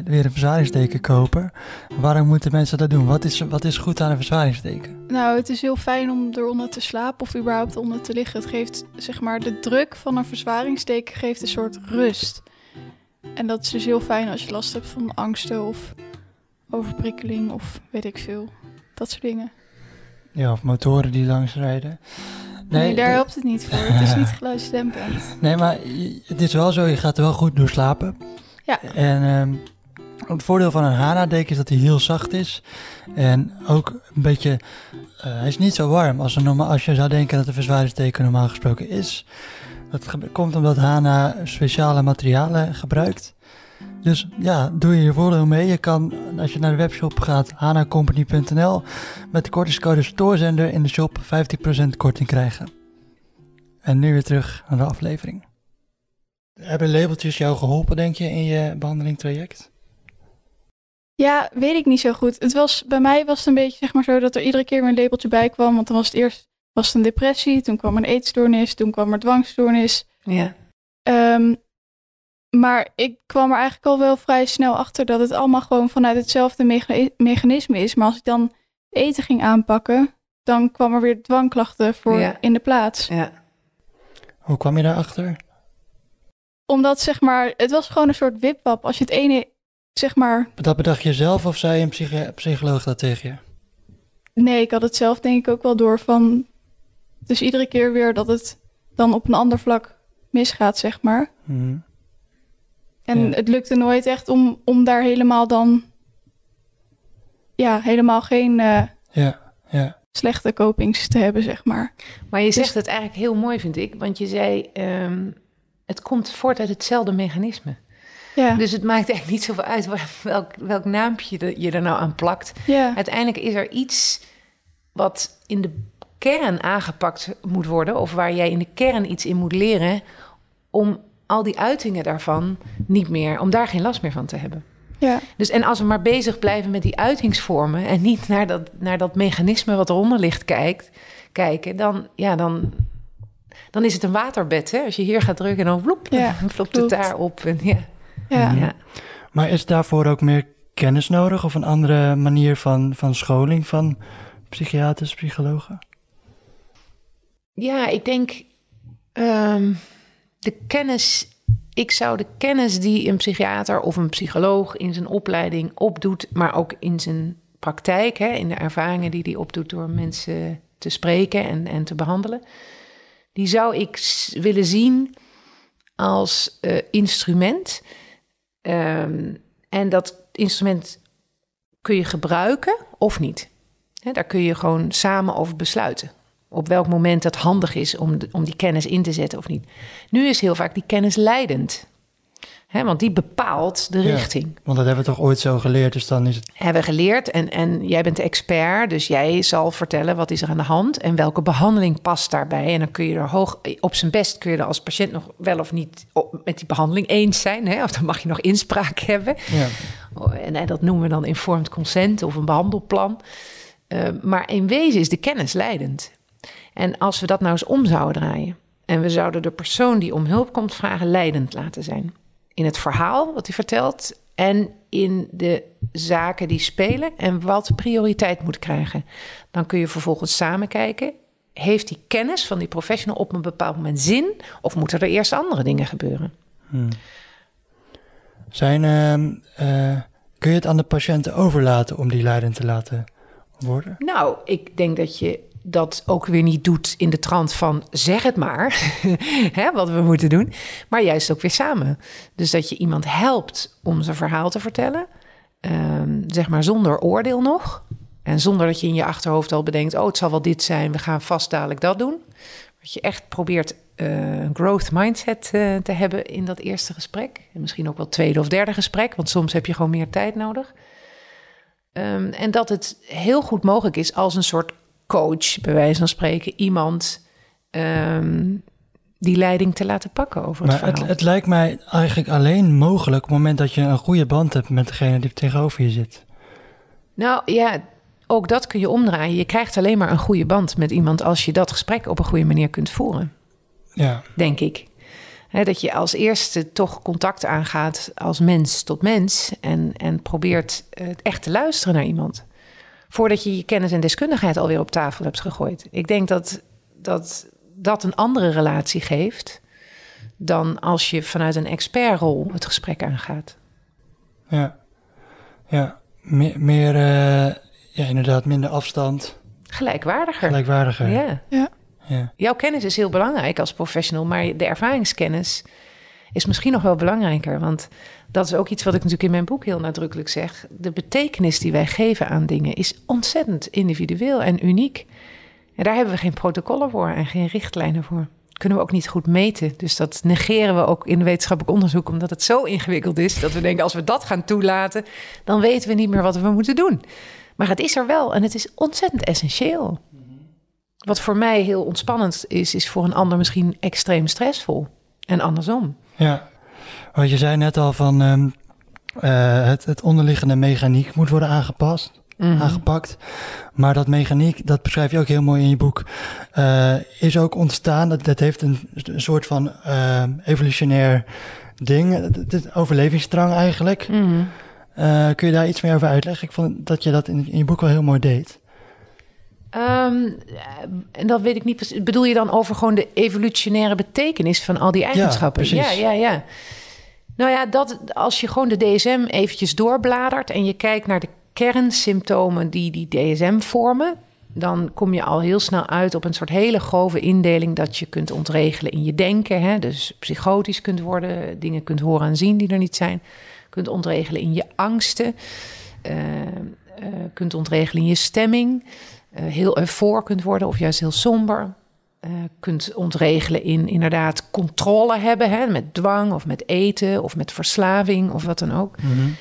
weer een verzwaringsteken kopen. Waarom moeten mensen dat doen? Wat is, wat is goed aan een verzwaringsteken? Nou, het is heel fijn om eronder te slapen of überhaupt onder te liggen. Het geeft, zeg maar, de druk van een verzwaringsteken geeft een soort rust. En dat is dus heel fijn als je last hebt van angsten of overprikkeling of weet ik veel. Dat soort dingen. Ja, of motoren die langs rijden. Nee, nee daar helpt het niet voor. Het is niet geluidsdempend. Nee, maar het is wel zo, je gaat er wel goed door slapen. Ja. En um, het voordeel van een Hana-deken is dat hij heel zacht is. En ook een beetje, uh, hij is niet zo warm als, een normaal, als je zou denken dat een verzwaringsdeken normaal gesproken is. Dat komt omdat Hana speciale materialen gebruikt. Dus ja, doe je je voordeel mee. Je kan, als je naar de webshop gaat, hanacompany.nl, met de kortingscode stoorzender in de shop 15% korting krijgen. En nu weer terug naar de aflevering. Hebben labeltjes jou geholpen, denk je, in je behandelingtraject? Ja, weet ik niet zo goed. Het was, bij mij was het een beetje zeg maar zo dat er iedere keer weer een labeltje bij kwam. Want dan was het eerst was het een depressie, toen kwam een eetstoornis, toen kwam er dwangstoornis. Ja. Um, maar ik kwam er eigenlijk al wel vrij snel achter dat het allemaal gewoon vanuit hetzelfde mechanisme is. Maar als ik dan eten ging aanpakken, dan kwam er weer dwangklachten voor in de plaats. Ja. Hoe kwam je daarachter? Omdat zeg maar, het was gewoon een soort wipwap. Als je het ene, zeg maar. Dat bedacht je zelf of zei een psycholoog dat tegen je? Nee, ik had het zelf denk ik ook wel door van. Dus iedere keer weer dat het dan op een ander vlak misgaat, zeg maar. Mm en het lukte nooit echt om, om daar helemaal dan... Ja, helemaal geen uh, ja, ja. slechte copings te hebben, zeg maar. Maar je dus zegt het eigenlijk heel mooi, vind ik. Want je zei, um, het komt voort uit hetzelfde mechanisme. Ja. Dus het maakt eigenlijk niet zoveel uit welk, welk naampje je er nou aan plakt. Ja. Uiteindelijk is er iets wat in de kern aangepakt moet worden... of waar jij in de kern iets in moet leren... om al die uitingen daarvan niet meer, om daar geen last meer van te hebben. Ja. Dus en als we maar bezig blijven met die uitingsvormen en niet naar dat, naar dat mechanisme wat eronder ligt kijkt, kijken, dan, ja, dan, dan is het een waterbed. Hè? Als je hier gaat drukken, dan vloep, ja, vloept het daar op. En, ja. Ja. ja. Maar is daarvoor ook meer kennis nodig of een andere manier van, van scholing van psychiaters, psychologen? Ja, ik denk. Um, de kennis, ik zou de kennis die een psychiater of een psycholoog in zijn opleiding opdoet, maar ook in zijn praktijk, hè, in de ervaringen die hij opdoet door mensen te spreken en, en te behandelen, die zou ik willen zien als uh, instrument. Um, en dat instrument kun je gebruiken of niet. daar kun je gewoon samen over besluiten op welk moment het handig is om, om die kennis in te zetten of niet. Nu is heel vaak die kennis leidend. He, want die bepaalt de richting. Want dat hebben we toch ooit zo geleerd, dus dan is het... Hebben we geleerd en, en jij bent de expert, dus jij zal vertellen wat is er aan de hand en welke behandeling past daarbij. En dan kun je er hoog, op zijn best kun je er als patiënt nog wel of niet met die behandeling eens zijn. Hè? Of dan mag je nog inspraak hebben. Ja. En, en, dat noemen we dan informed consent of een behandelplan. Uh, maar in wezen is de kennis leidend. En als we dat nou eens om zouden draaien en we zouden de persoon die om hulp komt vragen leidend laten zijn in het verhaal wat hij vertelt en in de zaken die spelen en wat prioriteit moet krijgen. Dan kun je vervolgens samen kijken. Heeft die kennis van die professional op een bepaald moment zin? Of moeten er eerst andere dingen gebeuren? Hmm. Zijn, ehm, eh, kun je het aan de patiënten overlaten om die leiding te laten worden? Nou, ik denk dat je dat ook weer niet doet in de trant van zeg het maar, hè, wat we moeten doen, maar juist ook weer samen. Dus dat je iemand helpt om zijn verhaal te vertellen, ehm, zeg maar zonder oordeel nog. En zonder dat je in je achterhoofd al bedenkt, oh het zal wel dit zijn, we gaan vast dadelijk dat doen. Dat je echt probeert uh, een growth mindset uh, te hebben in dat eerste gesprek. En misschien ook wel tweede of derde gesprek, want soms heb je gewoon meer tijd nodig. Um, en dat het heel goed mogelijk is als een soort coach, bij wijze van spreken, iemand um, die leiding te laten pakken over het maar verhaal. Het, het lijkt mij eigenlijk alleen mogelijk op het moment dat je een goede band hebt met degene die tegenover je zit. Nou ja, ook dat kun je omdraaien. Je krijgt alleen maar een goede band met iemand als je dat gesprek op een goede manier kunt voeren. Ja. Denk ik. dat je als eerste toch contact aangaat als mens tot mens en, en probeert echt te luisteren naar iemand voordat je je kennis en deskundigheid alweer op tafel hebt gegooid. Ik denk dat dat, dat een andere relatie geeft dan als je vanuit een expertrol het gesprek aangaat. Ja, ja. meer, meer uh, ja, inderdaad, minder afstand. Gelijkwaardiger. Gelijkwaardiger. Ja. ja. ja. Jouw kennis is heel belangrijk als professional, maar de ervaringskennis is misschien nog wel belangrijker. Want dat is ook iets wat ik natuurlijk in mijn boek heel nadrukkelijk zeg. De betekenis die wij geven aan dingen is ontzettend individueel en uniek. En daar hebben we geen protocollen voor en geen richtlijnen voor. Kunnen we ook niet goed meten. Dus dat negeren we ook in wetenschappelijk onderzoek, omdat het zo ingewikkeld is dat we denken: als we dat gaan toelaten, dan weten we niet meer wat we moeten doen. Maar het is er wel en het is ontzettend essentieel. Wat voor mij heel ontspannend is, is voor een ander misschien extreem stressvol. En andersom. Ja, want je zei net al van um, uh, het, het, onderliggende mechaniek moet worden aangepast, mm -hmm. aangepakt. Maar dat mechaniek, dat beschrijf je ook heel mooi in je boek, uh, is ook ontstaan. Dat, dat heeft een, een soort van uh, evolutionair ding, het, het overlevingsdrang eigenlijk. Mm -hmm. kun je daar iets meer over uitleggen? Ik vond dat je dat in, in je boek wel heel mooi deed. Um, en dat weet ik niet precies. Bedoel je dan over gewoon de evolutionaire betekenis van al die eigenschappen? Ja, ja, ja, ja. Nou ja, dat, als je gewoon de DSM eventjes doorbladert en je kijkt naar de kernsymptomen die die DSM vormen, dan kom je al heel snel uit op een soort hele grove indeling dat je kunt ontregelen in je denken. Hè? Dus psychotisch kunt worden, dingen kunt horen en zien die er niet zijn. Kunt ontregelen in je angsten, uh, uh, kunt ontregelen in je stemming. Uh, heel eufor kunt worden of juist heel somber. Uh, kunt ontregelen in inderdaad controle hebben, hè, met dwang of met eten of met verslaving of wat dan ook. Mm -hmm.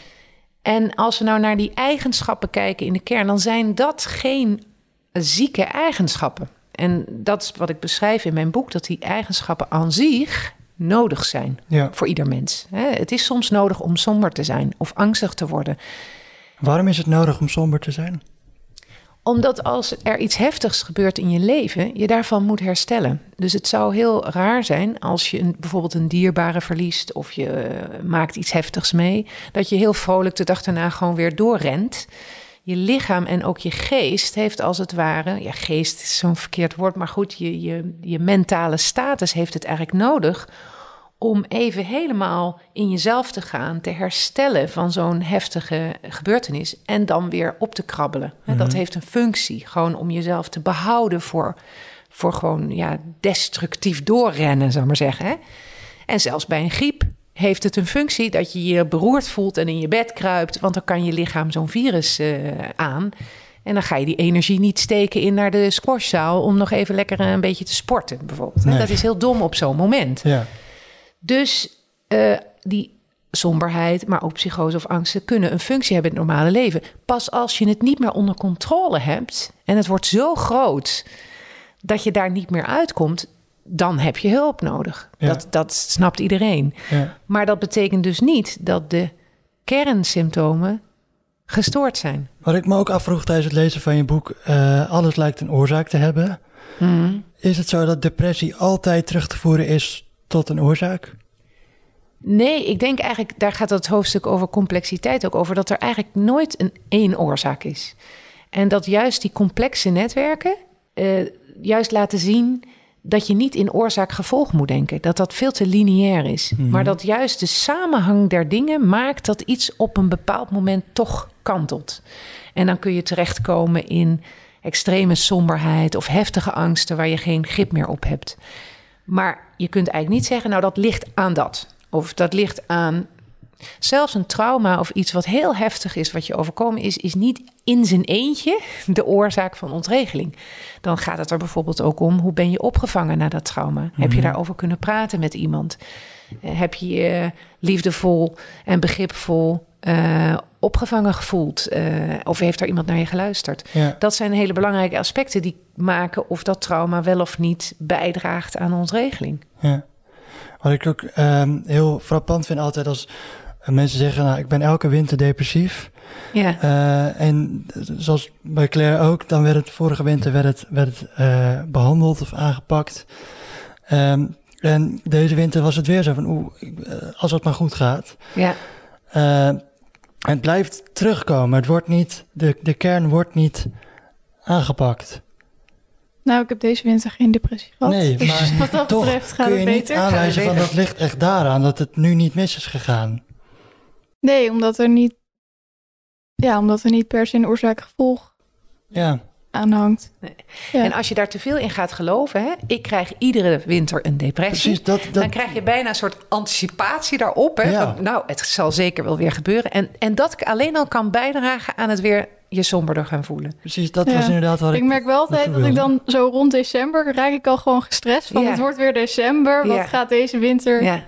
En als we nou naar die eigenschappen kijken in de kern, dan zijn dat geen zieke eigenschappen. En dat is wat ik beschrijf in mijn boek, dat die eigenschappen aan zich nodig zijn ja. voor ieder mens. Het is soms nodig om somber te zijn of angstig te worden. Waarom is het nodig om somber te zijn? Omdat als er iets heftigs gebeurt in je leven, je daarvan moet herstellen. Dus het zou heel raar zijn als je een, bijvoorbeeld een dierbare verliest of je uh, maakt iets heftigs mee, dat je heel vrolijk de dag daarna gewoon weer doorrent. Je lichaam en ook je geest heeft als het ware, ja, geest is zo'n verkeerd woord, maar goed, je, je, je mentale status heeft het eigenlijk nodig om even helemaal in jezelf te gaan, te herstellen van zo'n heftige gebeurtenis en dan weer op te krabbelen. Mm -hmm. Dat heeft een functie, gewoon om jezelf te behouden voor, voor gewoon ja, destructief doorrennen, zou maar zeggen. Hè? En zelfs bij een griep heeft het een functie dat je je beroerd voelt en in je bed kruipt, want dan kan je lichaam zo'n virus uh, aan. En dan ga je die energie niet steken in naar de squashzaal om nog even lekker een beetje te sporten, bijvoorbeeld. Nee. Dat is heel dom op zo'n moment. Ja. Dus uh, die somberheid, maar ook psychose of angsten kunnen een functie hebben in het normale leven. Pas als je het niet meer onder controle hebt en het wordt zo groot dat je daar niet meer uitkomt, dan heb je hulp nodig. Ja. Dat, dat snapt iedereen. Ja. Maar dat betekent dus niet dat de kernsymptomen gestoord zijn. Wat ik me ook afvroeg tijdens het lezen van je boek, uh, alles lijkt een oorzaak te hebben. Mm. Is het zo dat depressie altijd terug te voeren is tot een oorzaak? Nee, ik denk eigenlijk, daar gaat het hoofdstuk over complexiteit ook over, dat er eigenlijk nooit een één oorzaak is. En dat juist die complexe netwerken uh, juist laten zien dat je niet in oorzaak-gevolg moet denken. Dat dat veel te lineair is. Mhm. Maar dat juist de samenhang der dingen maakt dat iets op een bepaald moment toch kantelt. En dan kun je terechtkomen in extreme somberheid of heftige angsten waar je geen grip meer op hebt. Maar je kunt eigenlijk niet zeggen, nou dat ligt aan dat. Of dat ligt aan Zelfs een trauma of iets wat heel heftig is, wat je overkomen is, is niet in zijn eentje de oorzaak van ontregeling. Dan gaat het er bijvoorbeeld ook om hoe ben je opgevangen na dat trauma? Heb je Mhm. daarover kunnen praten met iemand? Eh, Heb je je liefdevol en begripvol eh, opgevangen gevoeld? Eh, of heeft er iemand naar je geluisterd? Ja. Dat zijn hele belangrijke aspecten die maken of dat trauma wel of niet bijdraagt aan ontregeling. Ja. Wat ik ook ehm, heel frappant vind altijd als mensen zeggen, nou, ik ben elke winter depressief. Ja, Eh, en zoals bij Claire ook, dan werd het vorige winter werd het, werd het eh, behandeld of aangepakt. Ehm, en deze winter was het weer zo van, oeh, eh, als het maar goed gaat. ja. Het blijft terugkomen. Het wordt niet, de, de kern wordt niet aangepakt. Nou, ik heb deze winter geen depressie gehad. Nee, Dus maar wat dat toch betreft gaat kun je het niet beter. aanwijzen van dat ligt echt daaraan dat het nu niet mis is gegaan. Nee, omdat er niet... Ja, omdat er niet per se een oorzaak-gevolg Ja, aan hangt. Nee. Ja. En als je daar te veel in gaat geloven, hè, ik krijg iedere winter een depressie. precies. Dat, dat, Dan krijg je bijna een soort anticipatie daarop. Hè, Ja. van, nou, het zal zeker wel weer gebeuren. En, en dat alleen al kan bijdragen aan het weer je somberder gaan voelen. precies, dat Ja. was inderdaad wat ik... Ik merk wel altijd dat ik dan zo rond december raak ik al gewoon gestrest van Ja. het wordt weer december. Wat Ja. gaat deze winter Ja,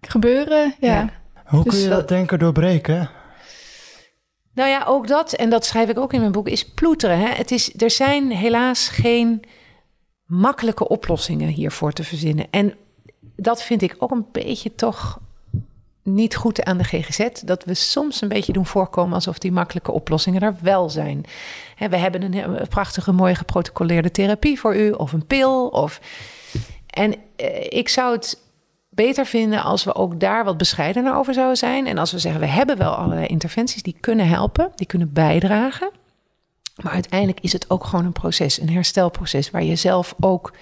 gebeuren? Ja. Ja. Hoe kun dus je dat- dat denken doorbreken? Nou ja, ook dat, en dat schrijf ik ook in mijn boek, is ploeteren. Hè? Het is, er zijn helaas geen makkelijke oplossingen hiervoor te verzinnen. En dat vind ik ook een beetje toch niet goed aan de GGZ. Dat we soms een beetje doen voorkomen alsof die makkelijke oplossingen er wel zijn. Hè, we hebben een, prachtige, mooi geprotocoleerde therapie voor u, of een pil. Of... En eh, ik zou het beter vinden als we ook daar wat bescheidener over zouden zijn. En als we zeggen, we hebben wel allerlei interventies die kunnen helpen, die kunnen bijdragen. Maar uiteindelijk is het ook gewoon een proces, een herstelproces, waar je zelf ook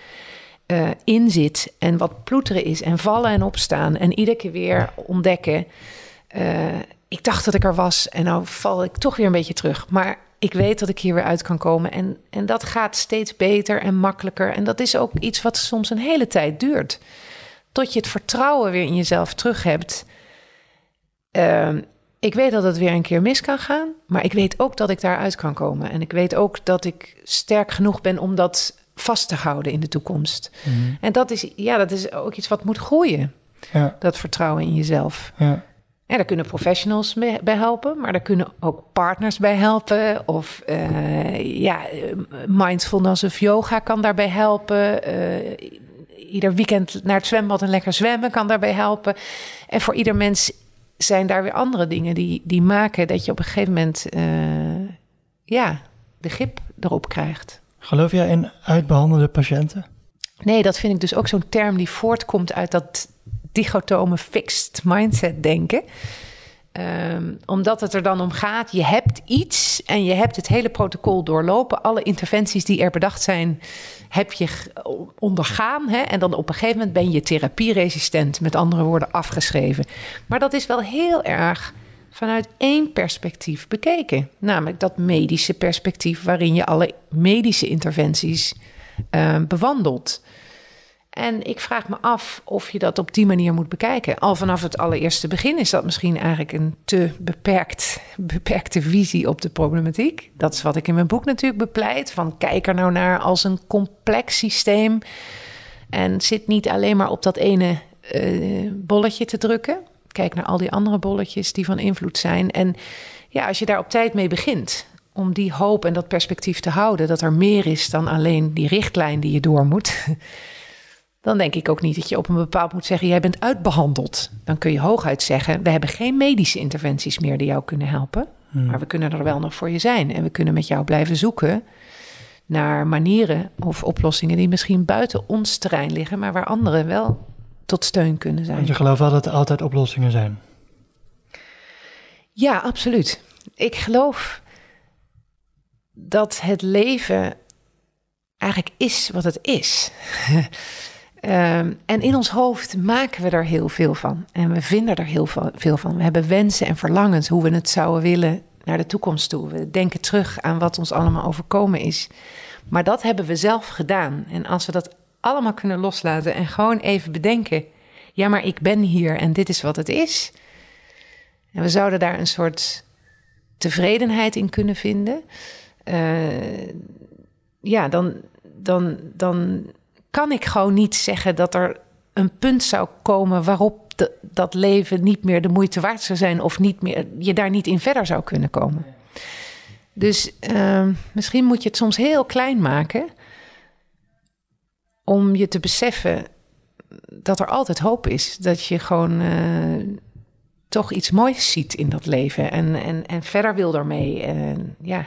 eh, in zit. En wat ploeteren is en vallen en opstaan. En iedere keer weer ontdekken. eh, ik dacht dat ik er was en nou val ik toch weer een beetje terug. Maar ik weet dat ik hier weer uit kan komen. En, en dat gaat steeds beter en makkelijker. En dat is ook iets wat soms een hele tijd duurt tot je het vertrouwen weer in jezelf terug hebt. Ehm, ik weet dat het weer een keer mis kan gaan, maar ik weet ook dat ik daaruit kan komen. En ik weet ook dat ik sterk genoeg ben om dat vast te houden in de toekomst. Mhm. En dat is, ja, dat is ook iets wat moet groeien, Ja, dat vertrouwen in jezelf. ja. En daar kunnen professionals mee- bij helpen, maar daar kunnen ook partners bij helpen. Of eh, ja, mindfulness of yoga kan daarbij helpen. Eh, ieder weekend naar het zwembad en lekker zwemmen kan daarbij helpen. En voor ieder mens zijn daar weer andere dingen die, die maken dat je op een gegeven moment eh, ja, de grip erop krijgt. Geloof jij in uitbehandelde patiënten? Nee, dat vind ik dus ook zo'n term die voortkomt uit dat dichotome fixed mindset denken. Ehm, omdat het er dan om gaat, je hebt iets en je hebt het hele protocol doorlopen. Alle interventies die er bedacht zijn, heb je ondergaan. Hè? En dan op een gegeven moment ben je therapieresistent, met andere woorden afgeschreven. Maar dat is wel heel erg vanuit één perspectief bekeken. Namelijk dat medische perspectief waarin je alle medische interventies eh, bewandelt. En ik vraag me af of je dat op die manier moet bekijken. Al vanaf het allereerste begin is dat misschien eigenlijk een te beperkt, beperkte visie op de problematiek. Dat is wat ik in mijn boek natuurlijk bepleit. Van kijk er nou naar als een complex systeem. En zit niet alleen maar op dat ene eh, bolletje te drukken. Kijk naar al die andere bolletjes die van invloed zijn. En ja, als je daar op tijd mee begint, om die hoop en dat perspectief te houden, dat er meer is dan alleen die richtlijn die je door moet. Dan denk ik ook niet dat je op een bepaald moet zeggen: jij bent uitbehandeld. Dan kun je hooguit zeggen: we hebben geen medische interventies meer die jou kunnen helpen. Hmm. Maar we kunnen er wel nog voor je zijn. En we kunnen met jou blijven zoeken naar manieren of oplossingen die misschien buiten ons terrein liggen, maar waar anderen wel tot steun kunnen zijn. Want je gelooft wel dat er altijd oplossingen zijn. Ja, absoluut. Ik geloof dat het leven eigenlijk is wat het is. Ehm, en in ons hoofd maken we er heel veel van. En we vinden er heel veel van. We hebben wensen en verlangens hoe we het zouden willen naar de toekomst toe. We denken terug aan wat ons allemaal overkomen is. Maar dat hebben we zelf gedaan. En als we dat allemaal kunnen loslaten en gewoon even bedenken: ja, maar ik ben hier en dit is wat het is. En we zouden daar een soort tevredenheid in kunnen vinden. Uh, ja, dan, dan, dan kan ik gewoon niet zeggen dat er een punt zou komen waarop dat leven niet meer de moeite waard zou zijn of niet meer, je daar niet in verder zou kunnen komen. Dus uh, misschien moet je het soms heel klein maken om je te beseffen dat er altijd hoop is. Dat je gewoon uh, toch iets moois ziet in dat leven en, en, en verder wil daarmee. En ja,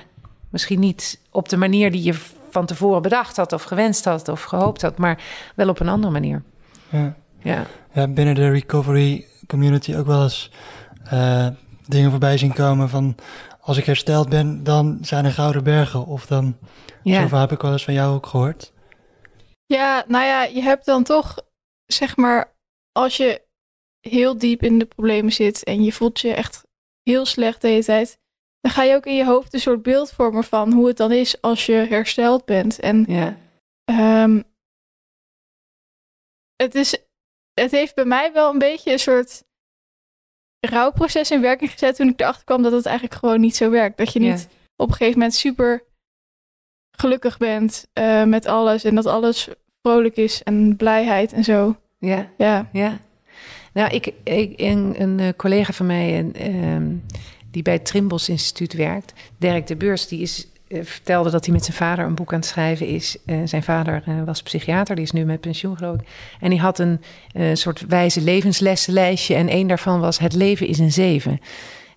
misschien niet op de manier die je van tevoren bedacht had of gewenst had of gehoopt had, maar wel op een andere manier. Ja. Ja. ja binnen de recovery community ook wel eens uh, dingen voorbij zien komen van als ik hersteld ben, dan zijn er gouden bergen. Of dan, ja. zoveel heb ik wel eens van jou ook gehoord. Ja, nou ja, je hebt dan toch, zeg maar, als je heel diep in de problemen zit en je voelt je echt heel slecht de hele tijd, dan ga je ook in je hoofd een soort beeld vormen van hoe het dan is als je hersteld bent. En ja. Um, het, is, het heeft bij mij wel een beetje een soort rouwproces in werking gezet toen ik erachter kwam dat het eigenlijk gewoon niet zo werkt. Dat je niet op een gegeven moment super gelukkig bent uh, met alles en dat alles vrolijk is en blijheid en zo. Ja, ja. ja. Nou, ik, ik een, een eh, collega van mij, en, um, die bij het Trimbos Instituut werkt, Dirk de Beurs, die is, uh, vertelde dat hij met zijn vader een boek aan het schrijven is. Uh, zijn vader uh, was psychiater, die is nu met pensioen geloof ik. En die had een soort wijze levenslessenlijstje en één daarvan was het leven is een zeven.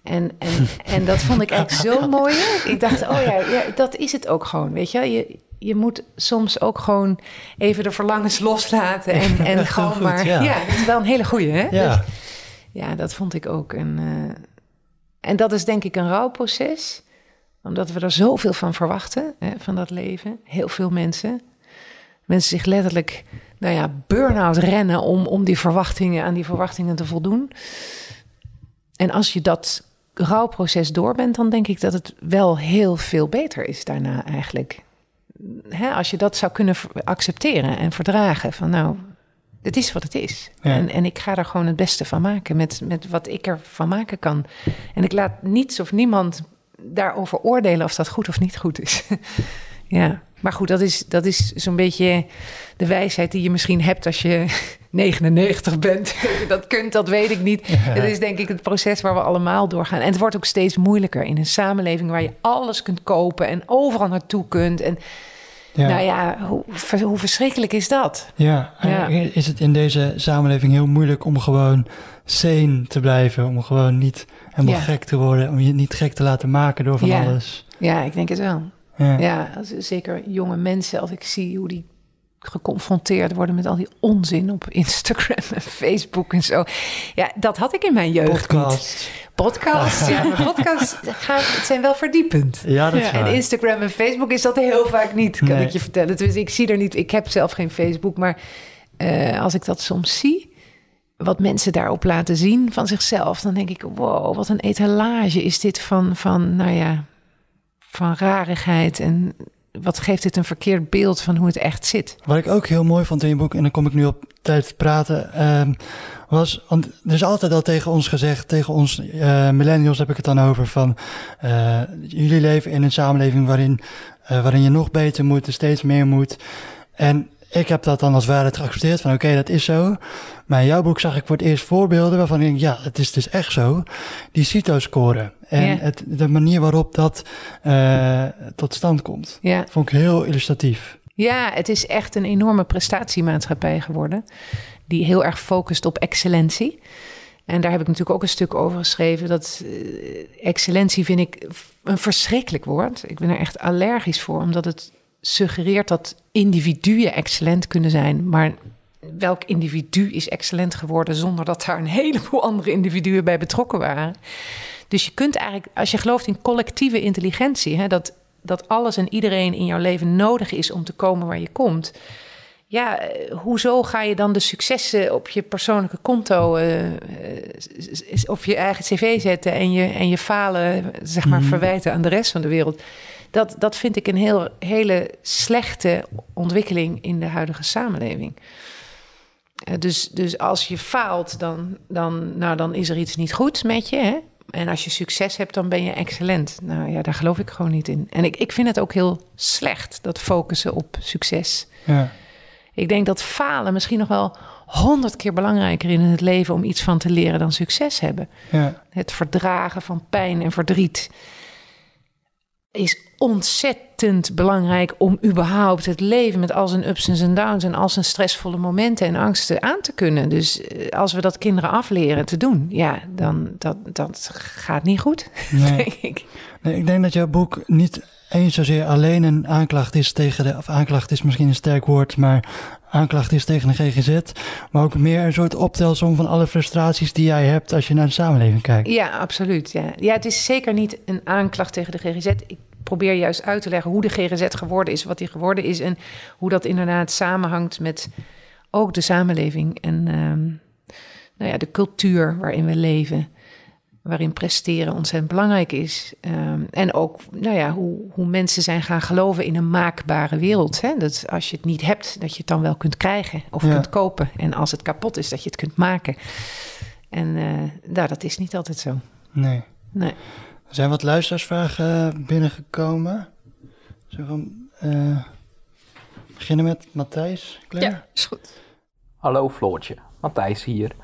En, en, en dat vond ik echt zo mooi. Ik dacht, oh ja, ja, dat is het ook gewoon. Weet je, je, je moet soms ook gewoon even de verlangens loslaten. En, en gewoon maar. Ja. ja. dat is wel een hele goeie, hè? Ja, dus, ja dat vond ik ook. En, uh, en dat is denk ik een rouwproces, omdat we er zoveel van verwachten, hè, van dat leven. Heel veel mensen. Mensen zich letterlijk, nou ja, burn-out rennen om, om die verwachtingen, aan die verwachtingen te voldoen. En als je dat rouwproces door bent, dan denk ik dat het wel heel veel beter is daarna eigenlijk. Hè, als je dat zou kunnen accepteren en verdragen, van nou, het is wat het is. En, en ik ga er gewoon het beste van maken met, met wat ik ervan maken kan. En ik laat niets of niemand daarover oordelen of dat goed of niet goed is. ja, maar goed, dat is, dat is zo'n beetje de wijsheid die je misschien hebt als je 99 bent. dat kunt, dat weet ik niet. Het is denk ik het proces waar we allemaal doorgaan. En het wordt ook steeds moeilijker in een samenleving waar je alles kunt kopen en overal naartoe kunt. En ja. Nou ja, hoe, hoe, verschrikkelijk is dat? Ja, ja, is het in deze samenleving heel moeilijk om gewoon sane te blijven, om gewoon niet helemaal gek te worden, om je niet gek te laten maken door van alles. Ja, ik denk het wel. Ja. zeker jonge mensen, als ik zie hoe die geconfronteerd worden met al die onzin op Instagram en Facebook en zo. Ja, dat had ik in mijn jeugd Podcast. Podcasts, ja, podcasts gaan, zijn wel verdiepend. Ja, dat is En Instagram en Facebook is dat heel vaak niet, kan ik je vertellen. Dus ik zie er niet, ik heb zelf geen Facebook, maar uh, als ik dat soms zie, wat mensen daarop laten zien van zichzelf, dan denk ik, wow, wat een etalage is dit van, van nou ja, van rarigheid en wat geeft dit een verkeerd beeld van hoe het echt zit? Wat ik ook heel mooi vond in je boek, en dan kom ik nu op tijd te praten, uh, was, want er is altijd al tegen ons gezegd, tegen ons uh, millennials heb ik het dan over, van uh, jullie leven in een samenleving waarin, uh, waarin je nog beter moet, steeds meer moet. En ik heb dat dan als waarheid geaccepteerd van oké, dat is zo. Maar in jouw boek zag ik voor het eerst voorbeelden waarvan ik denk, ja, het is dus echt zo. Die CITO-score en het, de manier waarop dat uh, tot stand komt. Ja. Vond ik heel illustratief. Ja, het is echt een enorme prestatiemaatschappij geworden. Die heel erg focust op excellentie. En daar heb ik natuurlijk ook een stuk over geschreven. Dat uh, excellentie vind ik een verschrikkelijk woord. Ik ben er echt allergisch voor, omdat het suggereert dat individuen excellent kunnen zijn, maar welk individu is excellent geworden zonder dat daar een heleboel andere individuen bij betrokken waren. Dus je kunt eigenlijk, als je gelooft in collectieve intelligentie, hè, dat, dat alles en iedereen in jouw leven nodig is om te komen waar je komt. Ja, eh, hoezo ga je dan de successen op je persoonlijke konto uh, of je eigen cv zetten en je, en je falen, zeg maar, mhm. verwijten aan de rest van de wereld? Dat, dat vind ik een heel, hele slechte ontwikkeling in de huidige samenleving. dus, dus als je faalt, dan, dan, nou, dan is er iets niet goed met je. Hè? En als je succes hebt, dan ben je excellent. Nou ja, daar geloof ik gewoon niet in. En ik, ik vind het ook heel slecht, dat focussen op succes. Ja. Ik denk dat falen misschien nog wel honderd keer belangrijker in het leven om iets van te leren dan succes hebben. Ja. Het verdragen van pijn en verdriet is ontzettend belangrijk om überhaupt het leven met al zijn ups en downs en al zijn stressvolle momenten en angsten aan te kunnen. Dus eh, als we dat kinderen afleren te doen, ja, dan dat, dat gaat niet goed, nee. denk ik. Nee, ik denk dat jouw boek niet eens zozeer alleen een aanklacht is tegen de, of aanklacht is misschien een sterk woord, maar aanklacht is tegen de GGZ, maar ook meer een soort optelsom van alle frustraties die jij hebt als je naar de samenleving kijkt. Ja, absoluut. Ja, ja het is zeker niet een aanklacht tegen de GGZ. Ik probeer juist uit te leggen hoe de GGZ geworden is, wat die geworden is en hoe dat inderdaad samenhangt met ook de samenleving en ehm, nou ja, de cultuur waarin we leven waarin presteren ontzettend belangrijk is. Ehm, en ook nou ja, hoe, hoe mensen zijn gaan geloven in een maakbare wereld. Hè? Dat als je het niet hebt, dat je het dan wel kunt krijgen of kunt kopen. En als het kapot is, dat je het kunt maken. En uh, nou, dat is niet altijd zo. Nee. nee. Er zijn wat luisteraarsvragen binnengekomen. Zullen we uh, beginnen met Matthijs? Ja, is goed. Hallo Floortje, Matthijs hier.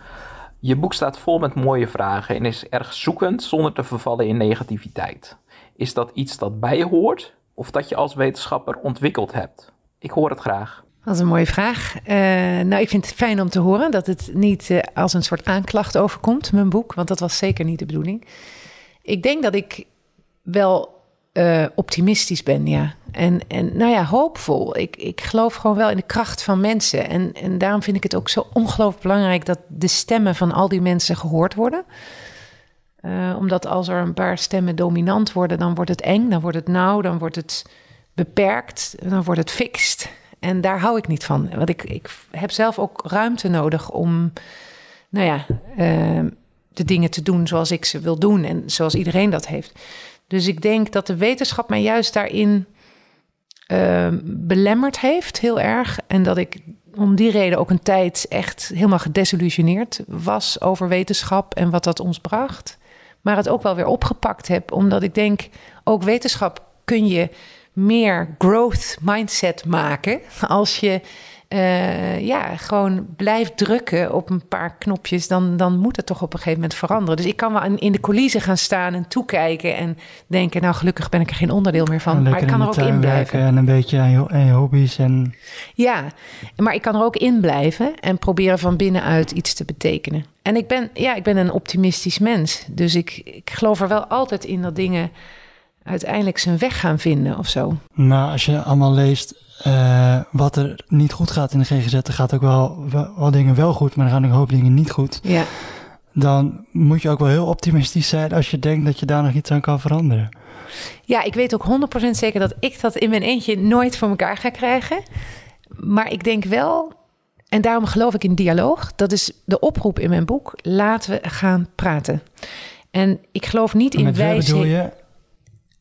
Je boek staat vol met mooie vragen en is erg zoekend zonder te vervallen in negativiteit. Is dat iets dat bij je hoort of dat je als wetenschapper ontwikkeld hebt? Ik hoor het graag. Dat is een mooie vraag. Uh, nou, ik vind het fijn om te horen dat het niet uh, als een soort aanklacht overkomt, mijn boek, want dat was zeker niet de bedoeling. Ik denk dat ik wel uh, optimistisch ben, ja. En, en nou ja, hoopvol. Ik, ik geloof gewoon wel in de kracht van mensen. En, en daarom vind ik het ook zo ongelooflijk belangrijk dat de stemmen van al die mensen gehoord worden. Uh, omdat als er een paar stemmen dominant worden, dan wordt het eng, dan wordt het nauw, dan wordt het beperkt, dan wordt het fixed. En daar hou ik niet van. Want ik, ik heb zelf ook ruimte nodig om, nou ja, uh, de dingen te doen zoals ik ze wil doen en zoals iedereen dat heeft. Dus ik denk dat de wetenschap mij juist daarin uh, belemmerd heeft, heel erg. En dat ik om die reden ook een tijd echt helemaal gedesillusioneerd was over wetenschap en wat dat ons bracht. Maar het ook wel weer opgepakt heb, omdat ik denk, ook wetenschap kun je meer growth mindset maken als je uh, ja, gewoon blijft drukken op een paar knopjes, dan, dan moet het toch op een gegeven moment veranderen. Dus ik kan wel in de coulissen gaan staan en toekijken en denken, nou gelukkig ben ik er geen onderdeel meer van. Maar ik kan er ook in blijven. En een beetje aan je, aan je, hobby's. En... Ja, maar ik kan er ook in blijven en proberen van binnenuit iets te betekenen. En ik ben, ja, ik ben een optimistisch mens. Dus ik, ik geloof er wel altijd in dat dingen uiteindelijk zijn weg gaan vinden of zo. Nou, als je allemaal leest uh, wat er niet goed gaat in de GGZ, er gaat ook wel, wel, dingen wel goed, maar er gaan ook een hoop dingen niet goed. Ja. Dan moet je ook wel heel optimistisch zijn als je denkt dat je daar nog iets aan kan veranderen. Ja, ik weet ook 100% zeker dat ik dat in mijn eentje nooit voor elkaar ga krijgen. Maar ik denk wel, en daarom geloof ik in dialoog, dat is de oproep in mijn boek: laten we gaan praten. En ik geloof niet in je?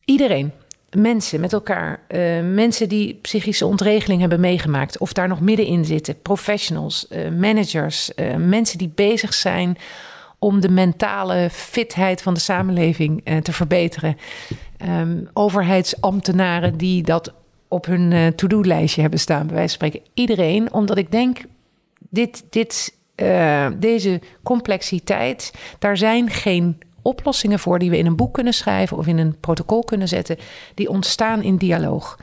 Iedereen mensen met elkaar. Uh, mensen die psychische ontregeling hebben meegemaakt of daar nog middenin zitten. Professionals, uh, managers, uh, mensen die bezig zijn om de mentale fitheid van de samenleving te verbeteren. Um, overheidsambtenaren die dat op hun to-do-lijstje hebben staan, bij wijze van spreken. Iedereen, omdat ik denk, dit, dit, deze complexiteit, daar zijn geen oplossingen voor die we in een boek kunnen schrijven of in een protocol kunnen zetten, die ontstaan in dialoog.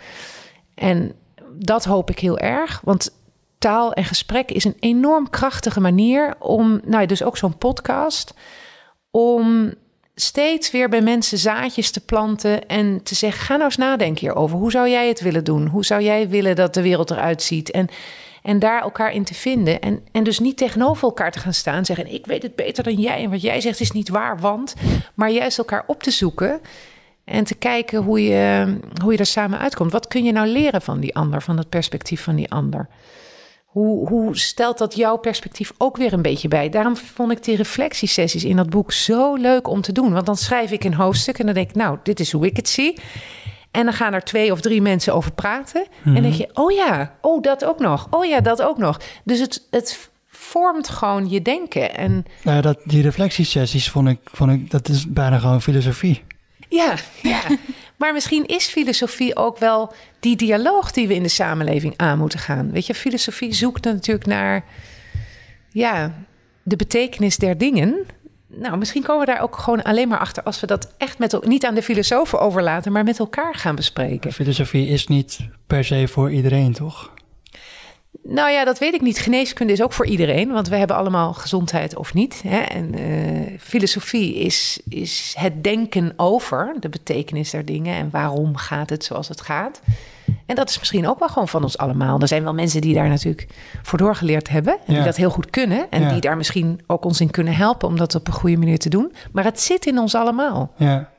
En dat hoop ik heel erg, want taal en gesprek is een enorm krachtige manier om, nou dus ook zo'n podcast, om steeds weer bij mensen zaadjes te planten en te zeggen: ga nou eens nadenken hierover. Hoe zou jij het willen doen? Hoe zou jij willen dat de wereld eruit ziet? En En daar elkaar in te vinden. En, en dus niet tegenover elkaar te gaan staan. Zeggen: Ik weet het beter dan jij. En wat jij zegt is niet waar, want. Maar juist elkaar op te zoeken. En te kijken hoe je, hoe je er samen uitkomt. Wat kun je nou leren van die ander, van het perspectief van die ander? Hoe, hoe stelt dat jouw perspectief ook weer een beetje bij? Daarom vond ik die reflectiesessies in dat boek zo leuk om te doen. Want dan schrijf ik een hoofdstuk en dan denk ik, nou, dit is hoe ik het zie. En dan gaan er twee of drie mensen over praten. En dan denk je, oh ja, oh dat ook nog. Oh ja, dat ook nog. Dus het, het vormt gewoon je denken. En Nou, dat, die reflectiesessies vond ik, vond ik, dat is bijna gewoon filosofie. ja, ja. maar misschien is filosofie ook wel die dialoog die we in de samenleving aan moeten gaan. Weet je, filosofie zoekt natuurlijk naar ja, de betekenis der dingen. Nou, misschien komen we daar ook gewoon alleen maar achter als we dat echt met niet aan de filosofen overlaten, maar met elkaar gaan bespreken. Filosofie is niet per se voor iedereen, toch? Nou ja, dat weet ik niet. Geneeskunde is ook voor iedereen, want we hebben allemaal gezondheid of niet. Hè? En eh, filosofie is, is het denken over de betekenis der dingen en waarom gaat het zoals het gaat. En dat is misschien ook wel gewoon van ons allemaal. Er zijn wel mensen die daar natuurlijk voor doorgeleerd hebben en die dat heel goed kunnen en Ja. die daar misschien ook ons in kunnen helpen om dat op een goede manier te doen. Maar het zit in ons allemaal. Ja.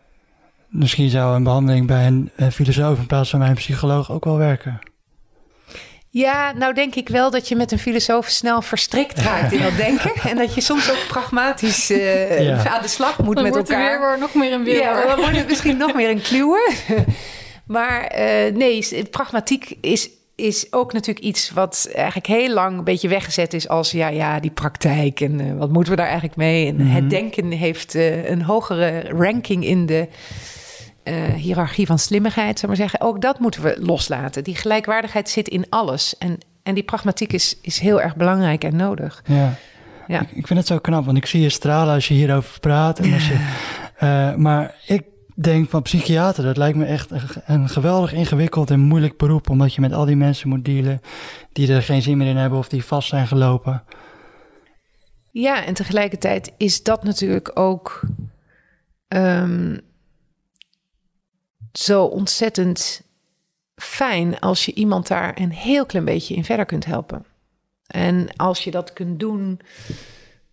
Misschien zou een behandeling bij een, eh, filosoof in plaats van bij een psycholoog ook wel werken. Ja, nou denk ik wel dat je met een filosoof snel verstrikt raakt in dat denken. En dat je soms ook pragmatisch eh, Ja. aan de slag moet Dan met wordt er elkaar. weer weer nog meer een weer. Ja, dan wordt het misschien nog meer een kluwen. Maar eh, nee, pragmatiek is, is ook natuurlijk iets wat eigenlijk heel lang een beetje weggezet is als ja, ja, die praktijk en eh, wat moeten we daar eigenlijk mee? En Mhm. het denken heeft eh, een hogere ranking in de hiërarchie van slimmigheid, zou maar zeggen. Ook dat moeten we loslaten. Die gelijkwaardigheid zit in alles. En, en die pragmatiek is, is heel erg belangrijk en nodig. Ja. Ja. Ik, ik vind het zo knap, want ik zie je stralen als je hierover praat. En als je, maar ik denk van psychiater, dat lijkt me echt een, geweldig ingewikkeld en moeilijk beroep. Omdat je met al die mensen moet dealen die er geen zin meer in hebben of die vast zijn gelopen. Ja, en tegelijkertijd is dat natuurlijk ook ehm, zo ontzettend fijn als je iemand daar een heel klein beetje in verder kunt helpen. En als je dat kunt doen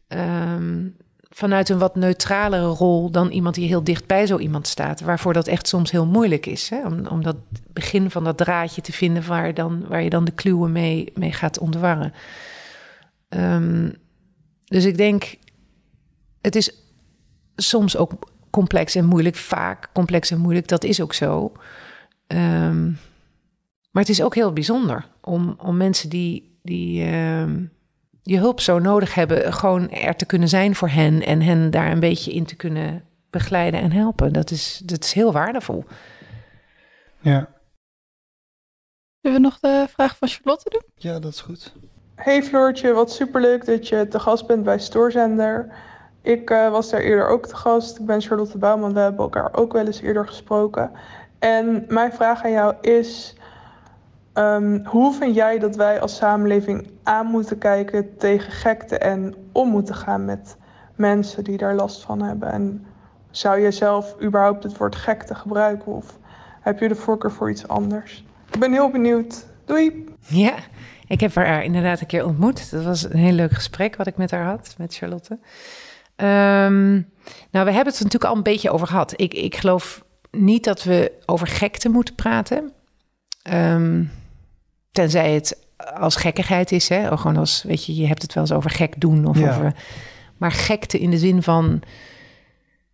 ehm, vanuit een wat neutralere rol dan iemand die heel dicht bij zo iemand staat, waarvoor dat echt soms heel moeilijk is. Hè? Om, om dat begin van dat draadje te vinden waar, dan, waar je dan de kluwen mee, mee gaat ontwarren. Ehm, dus ik denk, het is soms ook complex en moeilijk, vaak complex en moeilijk, dat is ook zo. Ehm, maar het is ook heel bijzonder om, om mensen die, die ehm, je hulp zo nodig hebben, gewoon er te kunnen zijn voor hen en hen daar een beetje in te kunnen begeleiden en helpen. Dat is, dat is heel waardevol. Ja, Zullen we nog de vraag van Charlotte doen? ja dat is goed. Hey Floortje, wat superleuk dat je te gast bent bij Stoorzender. Ik eh, was daar eerder ook te gast. Ik ben Charlotte Bouwman. We hebben elkaar ook wel eens eerder gesproken. En mijn vraag aan jou is: ehm, hoe vind jij dat wij als samenleving aan moeten kijken tegen gekte en om moeten gaan met mensen die daar last van hebben? En zou je zelf überhaupt het woord gekte gebruiken of heb je de voorkeur voor iets anders? Ik ben heel benieuwd. Doei! Ja, ik heb haar inderdaad een keer ontmoet. Dat was een heel leuk gesprek wat ik met haar had, met Charlotte. Ehm, nou, we hebben het er natuurlijk al een beetje over gehad. Ik, ik geloof niet dat we over gekte moeten praten. Ehm, tenzij het als gekkigheid is. Hè? Of gewoon als, weet je, je hebt het wel eens over gek doen. Of Ja. over, maar gekte in de zin van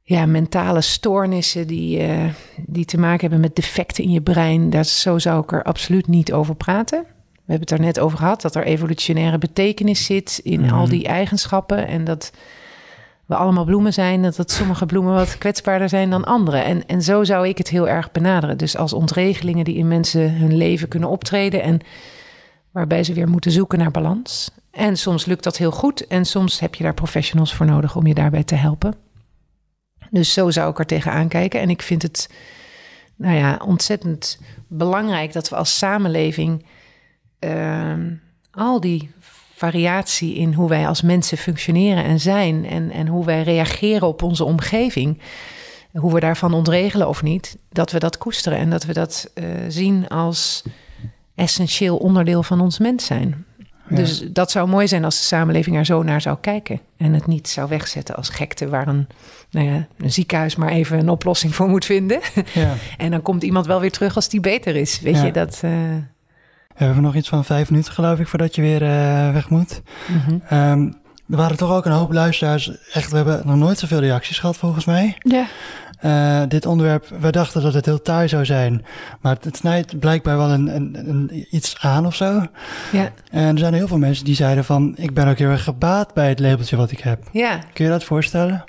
ja, mentale stoornissen die, eh, die te maken hebben met defecten in je brein. Daar, zo zou ik er absoluut niet over praten. We hebben het er net over gehad dat er evolutionaire betekenis zit in Mhm. al die eigenschappen. En dat we allemaal bloemen zijn. Dat, dat sommige bloemen wat kwetsbaarder zijn dan andere. En, en zo zou ik het heel erg benaderen. Dus als ontregelingen die in mensen hun leven kunnen optreden. En waarbij ze weer moeten zoeken naar balans. En soms lukt dat heel goed. En soms heb je daar professionals voor nodig om je daarbij te helpen. Dus zo zou ik er tegenaan kijken. En ik vind het nou ja, ontzettend belangrijk dat we als samenleving ehm, al die variatie in hoe wij als mensen functioneren en zijn en, en hoe wij reageren op onze omgeving, hoe we daarvan ontregelen of niet, dat we dat koesteren en dat we dat eh, zien als essentieel onderdeel van ons mens zijn. Ja. Dus dat zou mooi zijn als de samenleving er zo naar zou kijken. En het niet zou wegzetten als gekte waar een, nou ja, een ziekenhuis maar even een oplossing voor moet vinden. Ja. En dan komt iemand wel weer terug als die beter is. Weet je, dat... eh, We hebben nog iets van vijf minuten, geloof ik, voordat je weer eh, weg moet. Ehm, er waren toch ook een hoop luisteraars. Echt, we hebben nog nooit zoveel reacties gehad, volgens mij. Ja, Eh, dit onderwerp, we dachten dat het heel taai zou zijn. Maar het, het snijdt blijkbaar wel een, een, een, iets aan of zo. Ja, En er zijn heel veel mensen die zeiden van... ik ben ook heel erg gebaat bij het labeltje wat ik heb. ja. Kun je dat voorstellen?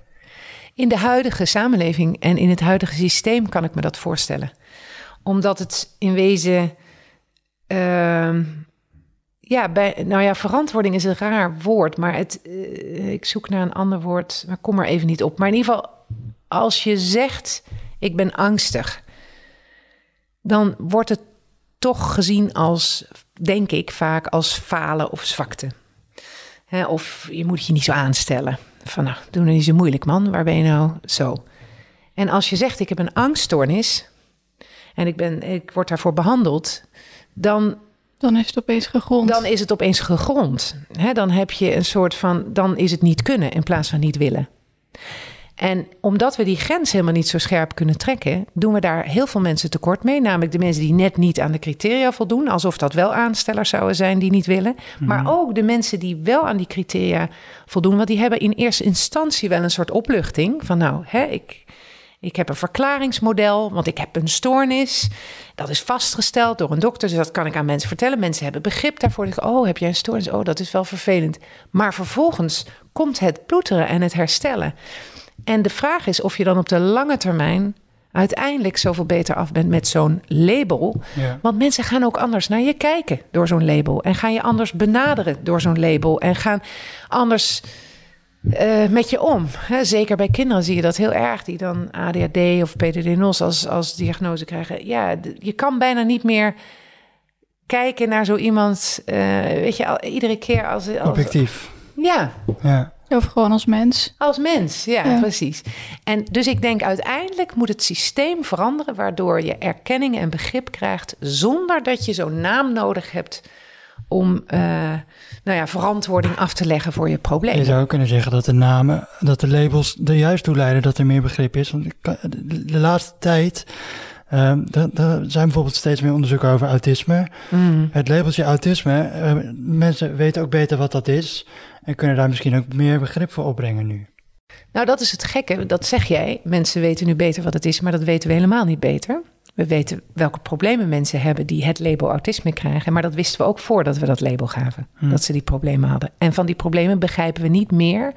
In de huidige samenleving en in het huidige systeem kan ik me dat voorstellen. Omdat het in wezen. Ehm, ja, nou ja, verantwoording is een raar woord, maar het, eh, ik zoek naar een ander woord, maar kom er even niet op. Maar in ieder geval, als je zegt: Ik ben angstig, dan wordt het toch gezien als, denk ik vaak, als falen of zwakte. Hè, of je moet je niet zo aanstellen. Van nou, doe nou niet zo moeilijk, man. Waar ben je nou? Zo. En als je zegt, ik heb een angststoornis en ik, ben, ik word daarvoor behandeld, dan, dan is het opeens gegrond. dan is het opeens gegrond. Dan heb je een soort van, dan is het niet kunnen in plaats van niet willen. En omdat we die grens helemaal niet zo scherp kunnen trekken, doen we daar heel veel mensen tekort mee. Namelijk de mensen die net niet aan de criteria voldoen, alsof dat wel aanstellers zouden zijn die niet willen. Maar ook de mensen die wel aan die criteria voldoen, want die hebben in eerste instantie wel een soort opluchting van nou, hè, ik, ik heb een verklaringsmodel, want ik heb een stoornis. Dat is vastgesteld door een dokter, dus dat kan ik aan mensen vertellen. Mensen hebben begrip daarvoor. Ik, oh, heb jij een stoornis? Oh, dat is wel vervelend. Maar vervolgens komt het ploeteren en het herstellen. En de vraag is of je dan op de lange termijn uiteindelijk zoveel beter af bent met zo'n label. Ja. Want mensen gaan ook anders naar je kijken door zo'n label. En gaan je anders benaderen door zo'n label. En gaan anders eh, met je om. Hè, zeker bij kinderen zie je dat heel erg. Die dan ADHD of PDD-NOS als, als diagnose krijgen. Ja, je kan bijna niet meer kijken naar zo iemand. eh, weet je, al- iedere keer als... als Objectief. ja, Ja. Of gewoon als mens. als mens, ja, Ja. precies. En dus ik denk uiteindelijk moet het systeem veranderen... waardoor je erkenning en begrip krijgt... zonder dat je zo'n naam nodig hebt... om eh, nou ja, verantwoording af te leggen voor je Je probleem. zou ook kunnen zeggen dat de namen, dat de labels er juist toe leiden dat er meer begrip is. Want de, laatste tijd, ehm, er, er zijn bijvoorbeeld steeds meer onderzoeken over autisme. Mm. Het labeltje autisme, eh, mensen weten ook beter wat dat is. En kunnen daar misschien ook meer begrip voor opbrengen nu. Nou, dat is het gekke, dat zeg jij. Mensen weten nu beter wat het is, maar dat weten we helemaal niet beter. We weten welke problemen mensen hebben die het label autisme krijgen. Maar dat wisten we ook voordat we dat label gaven. Hm. Dat ze die problemen hadden. En van die problemen begrijpen we niet meer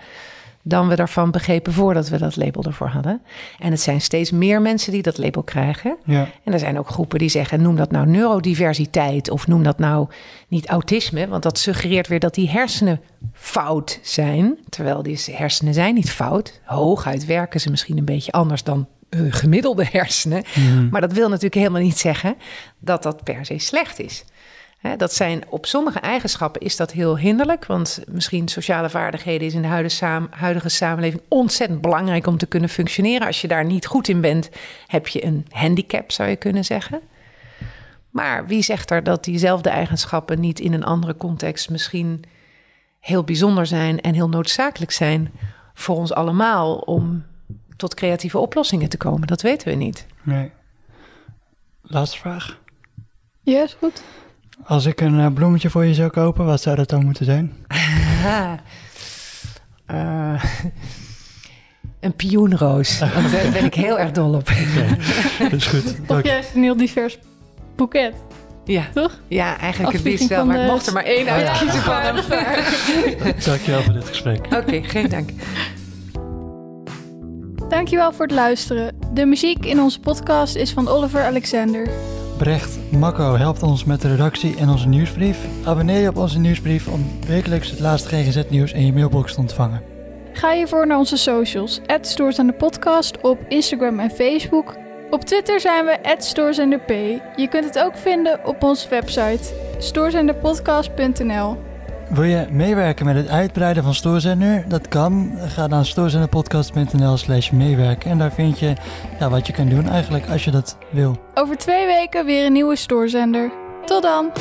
dan we daarvan begrepen voordat we dat label ervoor hadden. En het zijn steeds meer mensen die dat label krijgen. Ja, En er zijn ook groepen die zeggen: noem dat nou neurodiversiteit of noem dat nou niet autisme, want dat suggereert weer dat die hersenen fout zijn. Terwijl die hersenen zijn niet fout. Hooguit werken ze misschien een beetje anders dan gemiddelde hersenen. Mhm. Maar dat wil natuurlijk helemaal niet zeggen dat dat per se slecht is. Hè, dat zijn op sommige eigenschappen is dat heel hinderlijk. Want misschien sociale vaardigheden is in de huidige, saam- huidige samenleving ontzettend belangrijk om te kunnen functioneren. Als je daar niet goed in bent, heb je een handicap, zou je kunnen zeggen. Maar wie zegt er dat diezelfde eigenschappen niet in een andere context misschien heel bijzonder zijn en heel noodzakelijk zijn voor ons allemaal om tot creatieve oplossingen te komen? Dat weten we niet. nee. Laatste vraag. Ja, is goed. Als ik een eh, bloemetje voor je zou kopen, wat zou dat dan moeten zijn? Eh, een pioenroos. Want daar ben ik heel erg dol op. Dat is goed. Of juist een heel divers boeket, Ja, toch? ja eigenlijk het Afvlieging liefst wel. Maar ik mocht er maar één ja. uitkiezen van hem. Dankjewel voor dit gesprek. Oké, geen dank. Dankjewel voor het luisteren. De muziek in onze podcast is van Oliver Alexander. Brecht Makko helpt ons met de redactie en onze nieuwsbrief. Abonneer je op onze nieuwsbrief om wekelijks het laatste GGZ-nieuws in je mailbox te ontvangen. Ga hiervoor naar onze socials, Stories aan de podcast op Instagram en Facebook. Op Twitter zijn we @storesandep. Je kunt het ook vinden op onze website storesandepodcast.nl. Wil je meewerken met het uitbreiden van Stoorzender? Dat kan. Ga naar stoorzenderpodcast.nl slash meewerken. En daar vind je ja, wat je kan doen eigenlijk als je dat wil. Over twee weken weer een nieuwe Stoorzender. Tot dan!